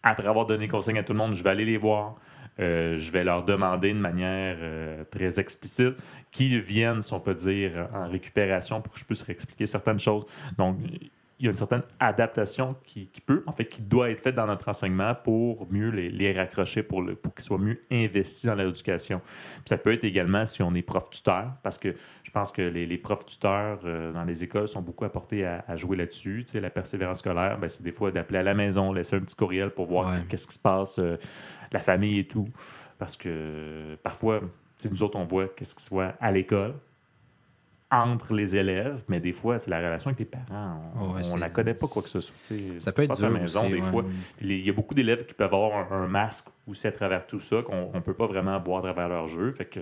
Après avoir donné consignes à tout le monde, je vais aller les voir. Euh, je vais leur demander de manière euh, très explicite qu'ils viennent, si on peut dire, en récupération pour que je puisse réexpliquer certaines choses. Donc, il y a une certaine adaptation qui, peut, en fait, qui doit être faite dans notre enseignement pour mieux les, raccrocher, pour, le, pour qu'ils soient mieux investis dans l'éducation. Ça peut être également si on est prof-tuteur, parce que je pense que les, les profs-tuteurs euh, dans les écoles sont beaucoup apportés à, jouer là-dessus. Tu sais, la persévérance scolaire, ben, c'est des fois d'appeler à la maison, laisser un petit courriel pour voir qu'est-ce qui se passe, euh, la famille et tout. Parce que parfois, nous autres, on voit qu'est-ce qui se voit à l'école, entre les élèves, mais des fois, c'est la relation avec les parents. On ne la connaît pas, quoi que ce soit. ça peut être dur à la maison, des fois. Il y a beaucoup d'élèves qui peuvent avoir un, masque aussi à travers tout ça, qu'on ne peut pas vraiment voir à travers leur jeu. Fait que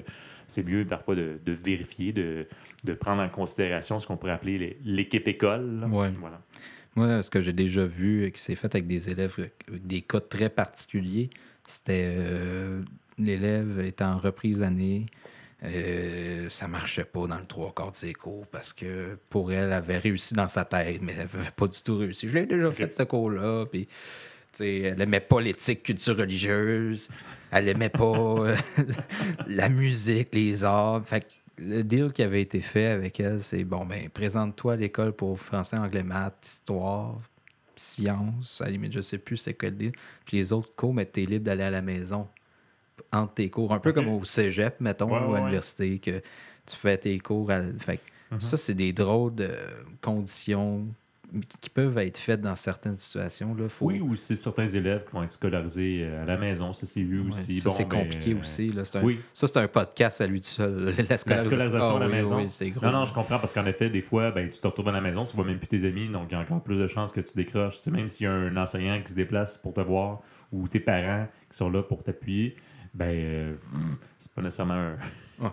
c'est mieux parfois de, vérifier, de, prendre en considération ce qu'on pourrait appeler l'équipe école. Voilà. Moi, ce que j'ai déjà vu et qui s'est fait avec des élèves avec des cas très particuliers, c'était euh, l'élève étant en reprise d'année, euh, ça marchait pas dans le trois quarts de ses cours parce que pour elle, elle avait réussi dans sa tête, mais elle n'avait pas du tout réussi. Je l'ai déjà fait ce cours-là, puis elle aimait pas l'éthique culture religieuse, elle aimait pas *laughs* euh, la musique, les arts. Fait le deal qui avait été fait avec elle, c'est bon, ben présente-toi à l'école pour français, anglais, maths, histoire, sciences, à la limite, je sais plus c'est quoi le deal. Puis les autres cours, mais t'es libre d'aller à la maison entre tes cours. Un peu comme au cégep, mettons, ou à l'université, que tu fais tes cours. Fait, mm-hmm. Ça, c'est des drôles de conditions qui peuvent être faites dans certaines situations. Là. Oui, ou c'est certains élèves qui vont être scolarisés euh, à la maison, ça c'est vu aussi. Ça, c'est compliqué euh, aussi. Là. Un, oui. Ça, c'est un podcast à lui tout seul. La, scolarisation à la ah maison. non, non, je comprends, parce qu'en effet, des fois, ben, tu te retrouves à la maison, tu vois même plus tes amis, donc il y a encore plus de chances que tu décroches. Tu sais, même s'il y a un enseignant qui se déplace pour te voir ou tes parents qui sont là pour t'appuyer, ben, euh, c'est pas nécessairement un. *laughs*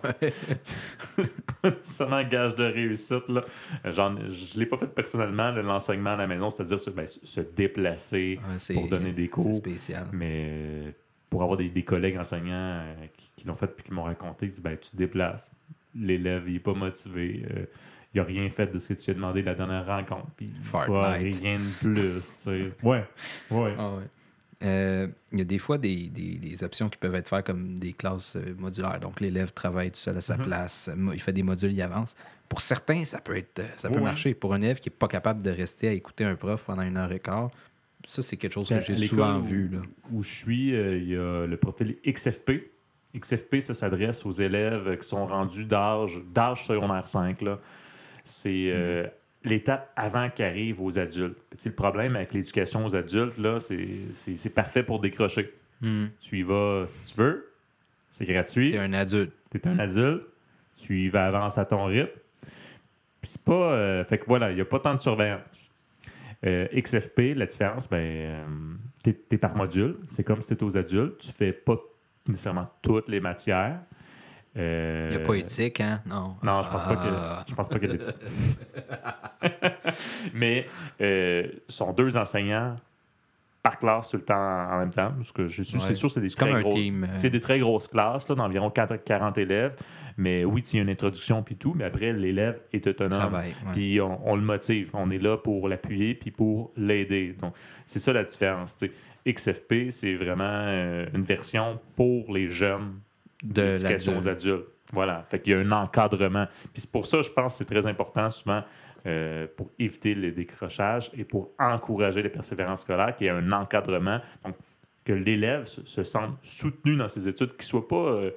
c'est pas nécessairement un gage de réussite. Là. Genre, je l'ai pas fait personnellement, l'enseignement à la maison, c'est-à-dire se, ben, se déplacer pour donner des cours. spécial. Mais pour avoir des, des collègues enseignants euh, qui, l'ont fait et qui m'ont raconté, ils disent ben, tu te déplaces. L'élève, il n'est pas motivé. Euh, il n'a rien fait de ce que tu as demandé de la dernière rencontre. Puis, rien de plus. Tu sais. Ouais. Ouais. Ah ouais. Euh, il y a des fois des, des, options qui peuvent être faites comme des classes euh, modulaires. Donc, l'élève travaille tout seul à sa mhm. place, il fait des modules, il avance. Pour certains, ça peut être ça peut marcher. Pour un élève qui n'est pas capable de rester à écouter un prof pendant une heure et quart, ça, c'est quelque chose que j'ai souvent vu. Là. Où je suis, euh, il y a le profil XFP. XFP, ça s'adresse aux élèves qui sont rendus d'âge, d'âge secondaire 5. C'est mhm l'étape avant qu'arrivent aux adultes. le problème avec l'éducation aux adultes, là, c'est parfait pour décrocher. Hmm. Tu y vas si tu veux. C'est gratuit. T'es un adulte. Tu es un adulte. Tu y vas avance à ton rythme. Puis c'est pas. euh, fait que voilà, il n'y a pas tant de surveillance. Euh, XFP, la différence, ben, euh, t'es, t'es par module. C'est comme si t'étais aux adultes. Tu fais pas nécessairement toutes les matières. Euh, Il n'y a pas éthique, hein? Non. Non, je pense pas Ah. que je pense pas qu'il y a d'éthique. *laughs* Mais euh, sont deux enseignants par classe tout le temps en même temps. Parce que je suis Ouais. c'est sûr que c'est des très gros. euh, C'est des très grosses classes, là, d'environ 40 40 élèves. Mais oui, il y a une introduction puis tout, mais après, l'élève est autonome. Puis on, on le motive. On est là pour l'appuyer puis pour l'aider. Donc, c'est ça la différence. XFP, c'est vraiment euh, une version pour les jeunes de l'éducation aux adultes. Voilà. Fait qu'il y a un encadrement. Puis c'est pour ça, je pense que c'est très important souvent euh, pour éviter le décrochage et pour encourager les persévérances scolaires, qu'il y ait un encadrement. Donc, que l'élève se, se sente soutenu dans ses études, qu'il ne soit pas euh,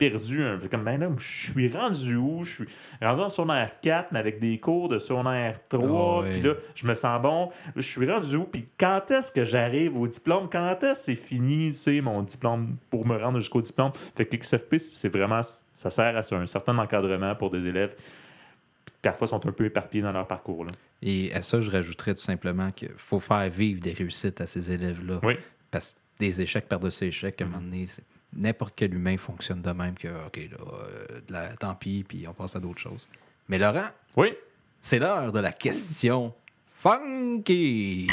perdu. Un peu comme, ben là, je suis rendu où? Je suis rendu en secondaire 4, mais avec des cours de secondaire 3. Ah ouais. Puis là, je me sens bon. Je suis rendu où? Puis quand est-ce que j'arrive au diplôme? Quand est-ce que c'est fini, tu sais, mon diplôme, pour me rendre jusqu'au diplôme? Fait que l'XFP, c'est vraiment, ça sert à un certain encadrement pour des élèves qui parfois sont un peu éparpillés dans leur parcours. Là. Et à ça, je rajouterais tout simplement qu'il faut faire vivre des réussites à ces élèves-là. Oui. Parce que des échecs par-dessus échecs, à un moment donné, c'est- n'importe quel humain fonctionne de même que, OK, là, euh, de la- tant pis, puis on passe à d'autres choses. Mais Laurent, Oui. c'est l'heure de la question funky.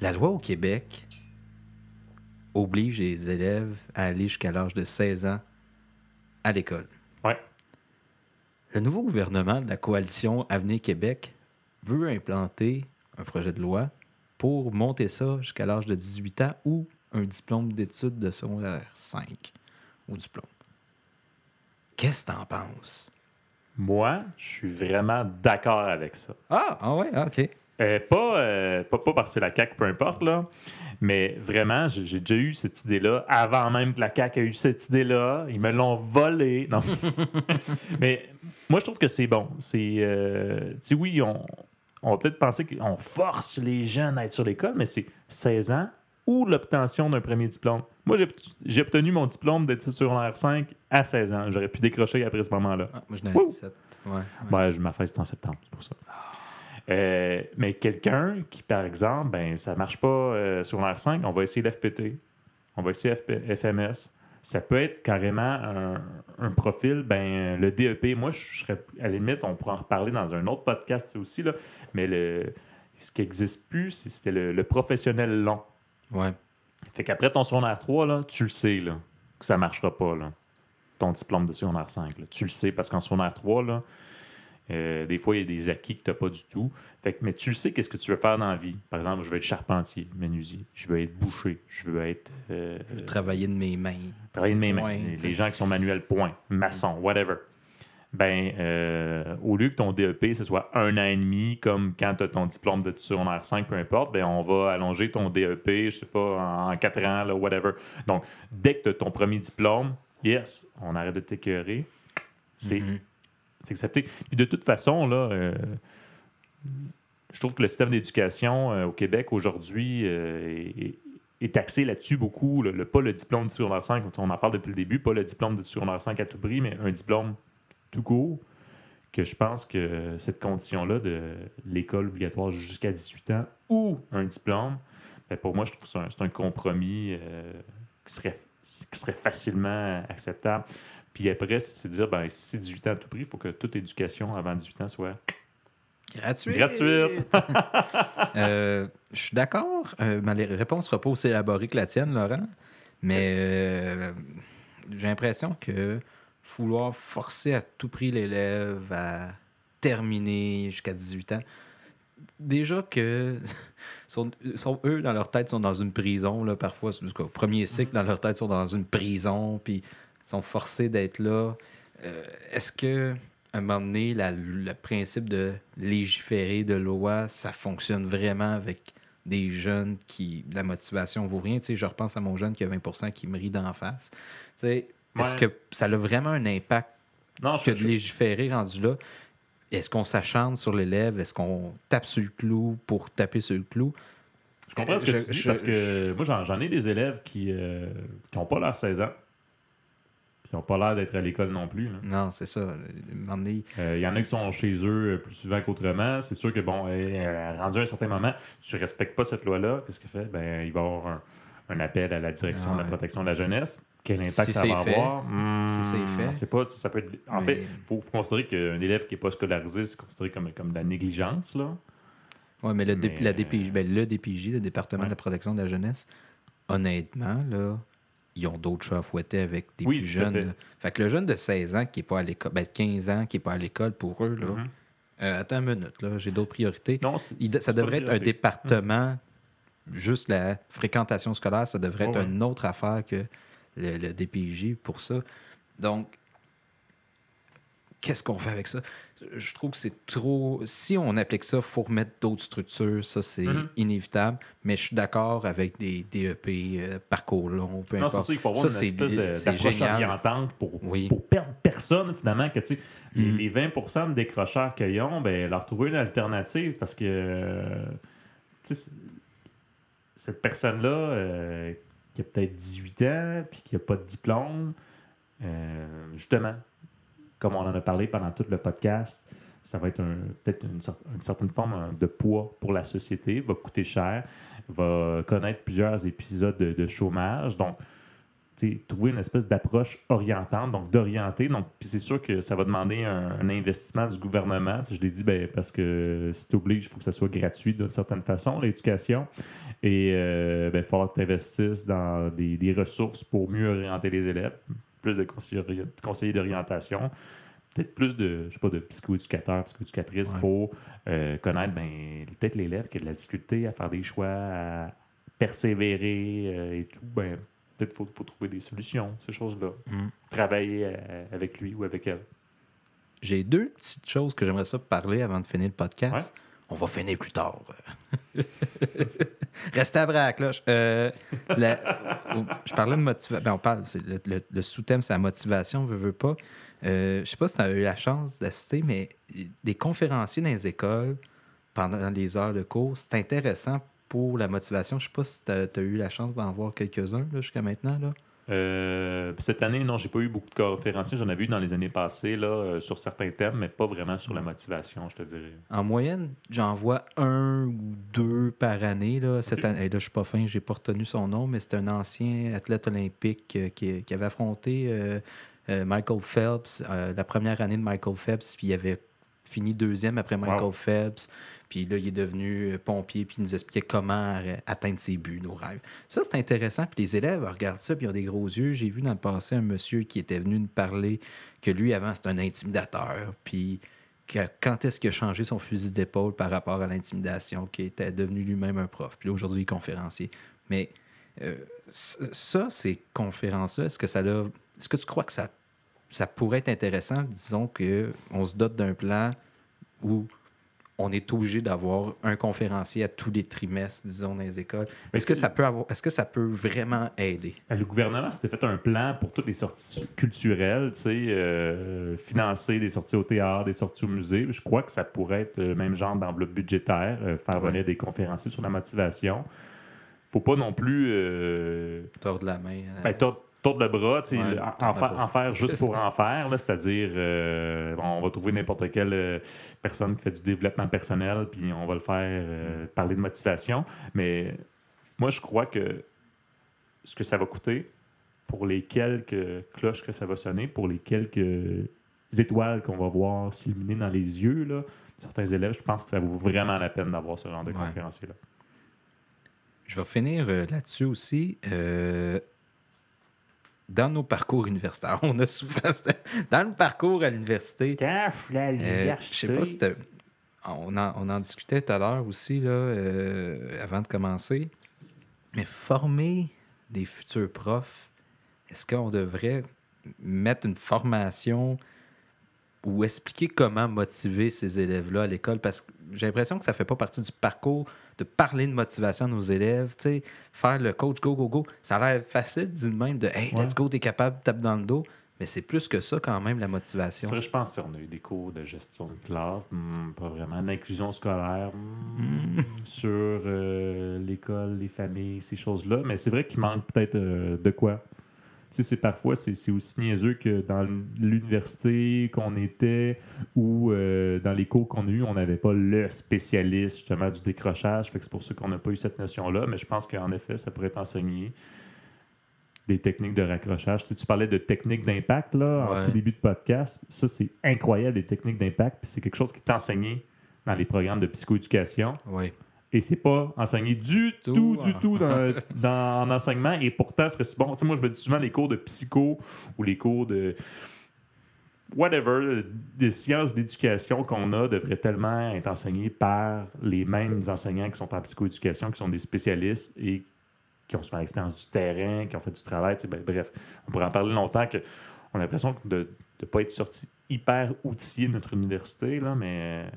La loi au Québec oblige les élèves à aller jusqu'à l'âge de 16 ans à l'école. Ouais. Le nouveau gouvernement de la coalition Avenir Québec veut implanter un projet de loi pour monter ça jusqu'à l'âge de 18 ans ou un diplôme d'études de secondaire 5 ou diplôme. Qu'est-ce que t'en penses? Moi, je suis vraiment d'accord avec ça. Ah, ah ouais, ah, OK. Euh, pas, euh, pas, pas parce que la CAQ, peu importe, là, mais vraiment, j'ai déjà eu cette idée-là avant même que la CAQ ait eu cette idée-là. Ils me l'ont volée. Non. *laughs* mais moi, je trouve que c'est bon. C'est, euh, oui, on, on va peut-être penser qu'on force les jeunes à être sur l'école, mais c'est 16 ans ou l'obtention d'un premier diplôme. Moi, j'ai- obtenu mon diplôme d'études secondaire 5 à 16 ans. J'aurais pu décrocher après ce moment-là. Ah, moi, je Wouh! 17. Ouais, ouais. Ouais, je ma fête c'est en septembre, c'est pour ça. Euh, mais quelqu'un qui, par exemple, ben, ça marche pas euh, sur l'air 5, on va essayer l'FPT, on va essayer FP FMS. Ça peut être carrément un, un profil, ben, le DEP. Moi, je serais, à la limite, on pourra en reparler dans un autre podcast aussi, là, mais le, ce qui n'existe plus, c'était le, le professionnel long. Ouais. Fait qu'après ton secondaire 3, là, tu le sais là, que ça ne marchera pas, là, ton diplôme de secondaire 5. là. Tu le sais parce qu'en secondaire 3, là, euh, des fois, il y a des acquis que tu n'as pas du tout. Fait que, mais tu le sais, qu'est-ce que tu veux faire dans la vie. Par exemple, je veux être charpentier, menuisier. Je veux être boucher. Je veux être. euh, Je veux travailler de mes mains. travailler de mes mains. Ouais, les, gens qui sont manuels, point. Maçon, whatever. Ben, euh, au lieu que ton DEP, ce soit un an et demi, comme quand tu as ton diplôme de secondaire 5, peu importe, ben, on va allonger ton DEP, je sais pas, en, quatre ans, là, whatever. Donc, dès que tu as ton premier diplôme, yes, on arrête de t'écœurer. C'est Mhm. c'est accepté. De toute façon, là, euh, je trouve que le système d'éducation euh, au Québec aujourd'hui euh, est, axé là-dessus beaucoup. Le, pas le diplôme de secondaire 5, on en parle depuis le début, pas le diplôme de secondaire 5 à tout prix, mais un diplôme tout court. Que je pense que cette condition-là de l'école obligatoire jusqu'à 18 ans ou un diplôme, ben, pour moi, je trouve que c'est un, compromis qui serait facilement acceptable. Puis après, c'est dire, ben, si c'est 18 ans à tout prix, il faut que toute éducation avant 18 ans soit Gratuite. gratuite. *laughs* Euh, je suis d'accord. Euh, ma réponse ne sera pas aussi élaborée que la tienne, Laurent. Mais euh, j'ai l'impression que vouloir forcer à tout prix l'élève à terminer jusqu'à 18 ans, déjà que *laughs* sont, sont- eux, dans leur tête, sont dans une prison. Là, parfois, c'est- en tout cas, au premier cycle, dans leur tête, sont dans une prison, puis sont forcés d'être là. Euh, Est-ce que à un moment donné, la- le principe de légiférer de loi, ça fonctionne vraiment avec des jeunes qui la motivation vaut rien? Tu sais, je repense à mon jeune qui a 20% qui me rit d'en face. Tu sais, Est-ce que ça a vraiment un impact Non, que de légiférer rendu là? est-ce qu'on s'acharne sur l'élève? Est-ce qu'on tape sur le clou pour taper sur le clou? Je comprends ce que Je- tu dis je- parce que moi, j'en, ai des élèves qui n'ont pas l'air 16 ans. Qui n'ont pas l'air d'être à l'école non plus. là. Non, c'est ça. Euh, Il y en a qui sont chez eux euh, plus souvent qu'autrement. C'est sûr que, bon, euh, rendu à un certain moment, tu ne respectes pas cette loi-là. Qu'est-ce qu'il fait? Ben, il va y avoir un, un appel à la direction de la protection de la jeunesse. Quel impact Si ça va fait. avoir? Hmm, Si c'est fait. pas, ça peut être- En Mais- fait, il faut, faut considérer qu'un élève qui n'est pas scolarisé, c'est considéré comme, comme de la négligence. Là. Oui, mais, le, D- Mais, la euh, DPJ, ben, le DPJ, le département Ouais. de la protection de la jeunesse, honnêtement, là, ils ont d'autres chats à fouetter avec des Oui, plus jeunes. fait. Fait que le jeune de 16 ans qui n'est pas à l'école, ben, 15 ans qui n'est pas à l'école pour eux, là, Mhm. euh, attends une minute, là, j'ai d'autres priorités. Non, c'est- Il- ça devrait être un département, juste la fréquentation scolaire, ça devrait Ouais, être ouais. une autre affaire que le, le DPJ pour ça. Donc, qu'est-ce qu'on fait avec ça? Je trouve que c'est trop. Si on applique ça, il faut remettre d'autres structures. Ça, c'est Mhm. inévitable. Mais je suis d'accord avec des DEP, euh, parcours long, peu Non, c'est importe. ça, il faut avoir Ça, une espèce d'approche orientante pour, Oui. pour perdre personne, finalement, que tu sais, les, Mm. les 20% de décrocheurs qu'ils ont, ben, leur trouver une alternative parce que euh, cette personne-là euh, qui a peut-être 18 ans puis qui n'a pas de diplôme, euh, justement, comme on en a parlé pendant tout le podcast, ça va être un- peut-être une, certaine forme de poids pour la société, va coûter cher, va connaître plusieurs épisodes de, chômage. Donc, trouver une espèce d'approche orientante, donc d'orienter. Donc, puis c'est sûr que ça va demander un, investissement du gouvernement. Je l'ai dit, ben, parce que si tu obliges, il faut que ça soit gratuit d'une certaine façon, l'éducation. Et euh, ben, il va falloir que tu investisses dans des ressources pour mieux orienter les élèves, plus de conseillers, ori- conseillers d'orientation, peut-être plus de, je sais pas, de psychoéducateurs, psychoéducatrices Ouais. pour euh, connaître ben, peut-être l'élève qui a de la difficulté à faire des choix, à persévérer euh, et tout. Ben, peut-être qu'il faut, faut trouver des solutions, ces choses-là. Mm. Travailler euh, avec lui ou avec elle. J'ai deux petites choses que j'aimerais ça parler avant de finir le podcast. Ouais. On va finir plus tard. *laughs* Restez à la cloche. Euh, la- je parlais de motivation. on parle, le, sous-thème, c'est la motivation, veut, veut pas. Euh, je sais pas si tu as eu la chance d'assister, mais des conférenciers dans les écoles pendant les heures de cours, c'est intéressant pour la motivation. Je sais pas si tu as, eu la chance d'en voir quelques-uns jusqu'à maintenant. Là. Euh, cette année, non, j'ai pas eu beaucoup de conférenciers. J'en avais eu dans les années passées là, euh, sur certains thèmes, mais pas vraiment sur la motivation, je te dirais. En moyenne, j'en vois un ou deux par année. Là. Cette année, là, je suis pas fin, j'ai pas retenu son nom, mais c'est un ancien athlète olympique euh, qui, qui avait affronté Michael Phelps la première année de Michael Phelps, puis il avait fini deuxième après Michael Wow. Phelps. Puis là, il est devenu euh, pompier, puis il nous expliquait comment euh, atteindre ses buts, nos rêves. Ça, c'est intéressant. Puis les élèves regardent ça, puis ils ont des gros yeux. J'ai vu dans le passé un monsieur qui était venu nous parler que lui, avant, c'était un intimidateur. Puis que- quand est-ce qu'il a changé son fusil d'épaule par rapport à l'intimidation, qui était devenu lui-même un prof. Puis là, aujourd'hui, il est conférencier. Mais euh, ça, ces conférences-là, est-ce que ça l'a- Est-ce que tu crois que ça, ça pourrait être intéressant, disons qu'on se dote d'un plan où on est obligé d'avoir un conférencier à tous les trimestres, disons, dans les écoles. Est-ce que ça peut avoir, est-ce que ça peut vraiment aider? Ben, Le gouvernement s'était fait un plan pour toutes les sorties culturelles, tu sais, euh, financer des sorties au théâtre, des sorties au musée. Je crois que ça pourrait être le même genre d'enveloppe budgétaire, euh, faire Ouais. venir des conférenciers sur la motivation. faut pas non plus euh, Tordre la main. euh, ben, tordre, tordre le bras, tu sais, Ouais, le- en, faire, juste pour en *laughs* faire, c'est-à-dire euh, on va trouver n'importe quelle euh, personne qui fait du développement personnel, puis on va le faire euh, parler de motivation. Mais moi, je crois que ce que ça va coûter pour les quelques cloches que ça va sonner, pour les quelques étoiles qu'on va voir s'illuminer dans les yeux, là, de certains élèves, je pense que ça vaut vraiment la peine d'avoir ce genre de Ouais. conférencier-là. Je vais finir là-dessus aussi. Euh, dans nos parcours universitaires, *laughs* on a souvent. Dans le parcours à l'université, euh, je sais pas si on en, on en discutait tout à l'heure aussi, là, euh, avant de commencer. Mais former des futurs profs, est-ce qu'on devrait mettre une formation ou expliquer comment motiver ces élèves-là à l'école? Parce que j'ai l'impression que ça fait pas partie du parcours de parler de motivation à nos élèves. faire le coach go, go, go. Ça a l'air facile, dit de même, de Hey, Ouais. let's go, t'es capable, tape dans le dos. Mais c'est plus que ça quand même, la C'est motivation. vrai, je pense qu'on a eu des cours de gestion de classe, hmm, pas vraiment, d'inclusion scolaire, hmm, *laughs* sur euh, l'école, les familles, ces choses-là. Mais c'est vrai qu'il manque peut-être euh, de quoi. C'est parfois, c'est aussi niaiseux que dans l'université qu'on était ou euh, dans les cours qu'on a eus, on n'avait pas le spécialiste justement du décrochage. Fait que c'est pour ça qu'on n'a pas eu cette notion-là. Mais je pense qu'en effet, ça pourrait être enseigné des techniques de raccrochage. Tu, sais, tu parlais de techniques d'impact là, en Ouais. tout début de podcast. Ça, c'est incroyable, les techniques d'impact. Puis c'est quelque chose qui est enseigné dans les programmes de psychoéducation. Oui. Et c'est pas enseigné du Tout, tout, du tout dans, *laughs* dans- en enseignement. Et pourtant, c'est si bon. Tu sais, moi, je me dis souvent les cours de psycho ou les cours de whatever, des sciences d'éducation qu'on a devraient tellement être enseignés par les mêmes enseignants qui sont en psychoéducation, qui sont des spécialistes et qui ont souvent l'expérience du terrain, qui ont fait du travail. tu sais, ben, bref, on pourrait en parler longtemps que on a l'impression de ne pas être sorti hyper outillé de notre université, là, mais euh,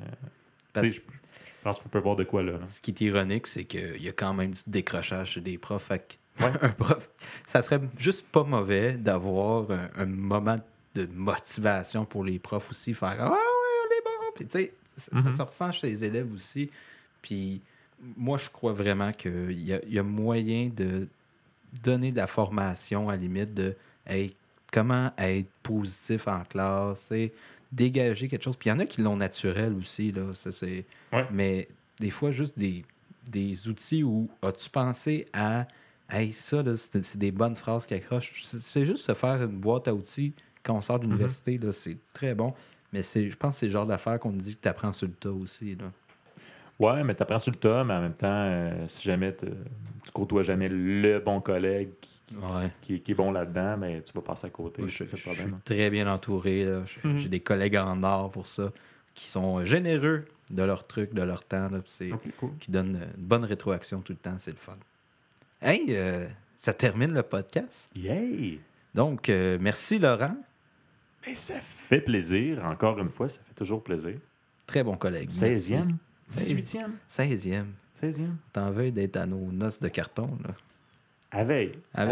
Parce- je, pense qu'on peut voir de quoi là. là. Ce qui est ironique, c'est qu'il y a quand même du décrochage chez des profs. Fait que Ouais. *laughs* un prof, ça serait juste pas mauvais d'avoir un, un moment de motivation pour les profs aussi. Faire Ah ouais, on est bon. Puis tu sais, ça, ça Mhm. se ressent chez les élèves aussi. Puis moi, je crois vraiment qu'il y y a moyen de donner de la formation à la limite de hey, comment être positif en classe, dégager quelque chose. Puis il y en a qui l'ont naturel aussi. Là, ça, c'est... Ouais. Mais des fois, juste des, des outils où as-tu pensé à Hey, ça, là, c'est c'est des bonnes phrases qui accrochent. C'est c'est juste se faire une boîte à outils quand on sort d'université, là, c'est très bon. Mais c'est, je pense que c'est le genre d'affaires qu'on nous dit que tu apprends sur le tas aussi. Là. Ouais, mais tu apprends sur le tas, mais en même temps, euh, si jamais tu côtoies jamais le bon collègue qui, qui- Ouais. qui- qui est bon là-dedans, mais tu vas passer à côté. Je, suis très bien entouré. là. J'ai Mhm. j'ai des collègues en or pour ça qui sont généreux de leur truc, de leur temps. là, c'est, cool. qui donnent une bonne rétroaction tout le temps. C'est le fun. Hey, euh, ça termine le podcast. Yay! Donc, euh, merci Laurent. Mais ça fait plaisir, encore une fois, ça fait toujours plaisir. Très bon collègue. 16e? Seize. 18e? 16e. 16e? T'en veux d'être à nos noces de carton. Là. À veille. À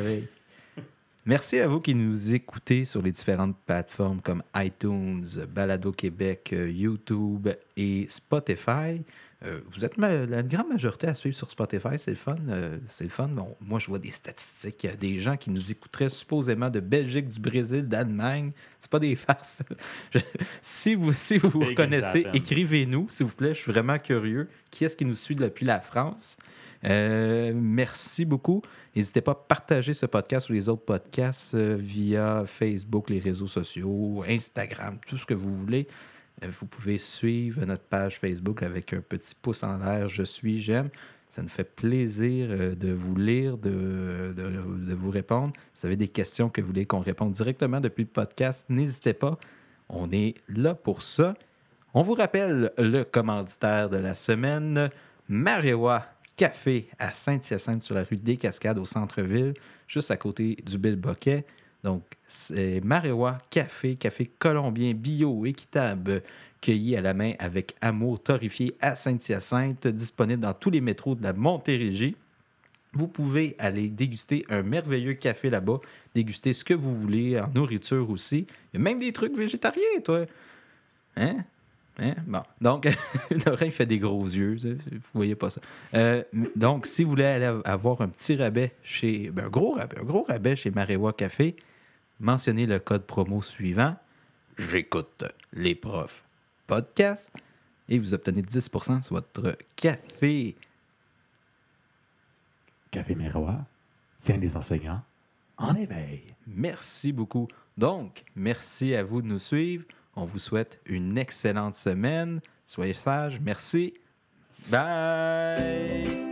veille. *laughs* Merci à vous qui nous écoutez sur les différentes plateformes comme iTunes, Balado Québec, euh, YouTube et Spotify. Euh, vous êtes ma- la grande majorité à suivre sur Spotify, c'est le fun. euh, c'est le fun. Bon, moi, je vois des statistiques. Il y a des gens qui nous écouteraient supposément de Belgique, du Brésil, d'Allemagne. C'est pas des farces. *laughs* Je- si vous, si vous vous Japan. écrivez-nous, s'il vous plaît. Je suis vraiment curieux. Qui est-ce qui nous suit depuis la France? Euh, merci beaucoup. N'hésitez pas à partager ce podcast ou les autres podcasts via Facebook, les réseaux sociaux, Instagram, tout ce que vous voulez. Euh, vous pouvez suivre notre page Facebook avec un petit pouce en l'air. Je suis, j'aime. Ça nous fait plaisir euh, de vous lire, de, vous répondre. Si vous avez des questions que vous voulez qu'on réponde directement depuis le podcast, n'hésitez pas. On est là pour ça. On vous rappelle le commanditaire de la semaine, Marewa Café à Saint-Hyacinthe sur la rue des Cascades au centre-ville, juste à côté du Bill Boquet. Donc, c'est Marewa Café, café colombien bio, équitable, cueilli à la main avec amour, torréfié à Saint-Hyacinthe, disponible dans tous les métros de la Montérégie. Vous pouvez aller déguster un merveilleux café là-bas, déguster ce que vous voulez en nourriture aussi. Il y a même des trucs végétariens, toi. Hein? Hein? Bon. Donc, *laughs* il fait des gros yeux. Vous voyez pas ça. Euh, donc, si vous voulez aller avoir un petit rabais chez. ben, un gros rabais, un gros rabais chez Marewa Café, mentionnez le code promo suivant. J'écoute les profs podcast et vous obtenez 10% sur votre café. Café Miroir tient les enseignants en éveil. Merci beaucoup. Donc, merci à vous de nous suivre. On vous souhaite une excellente semaine. Soyez sages. Merci. Bye.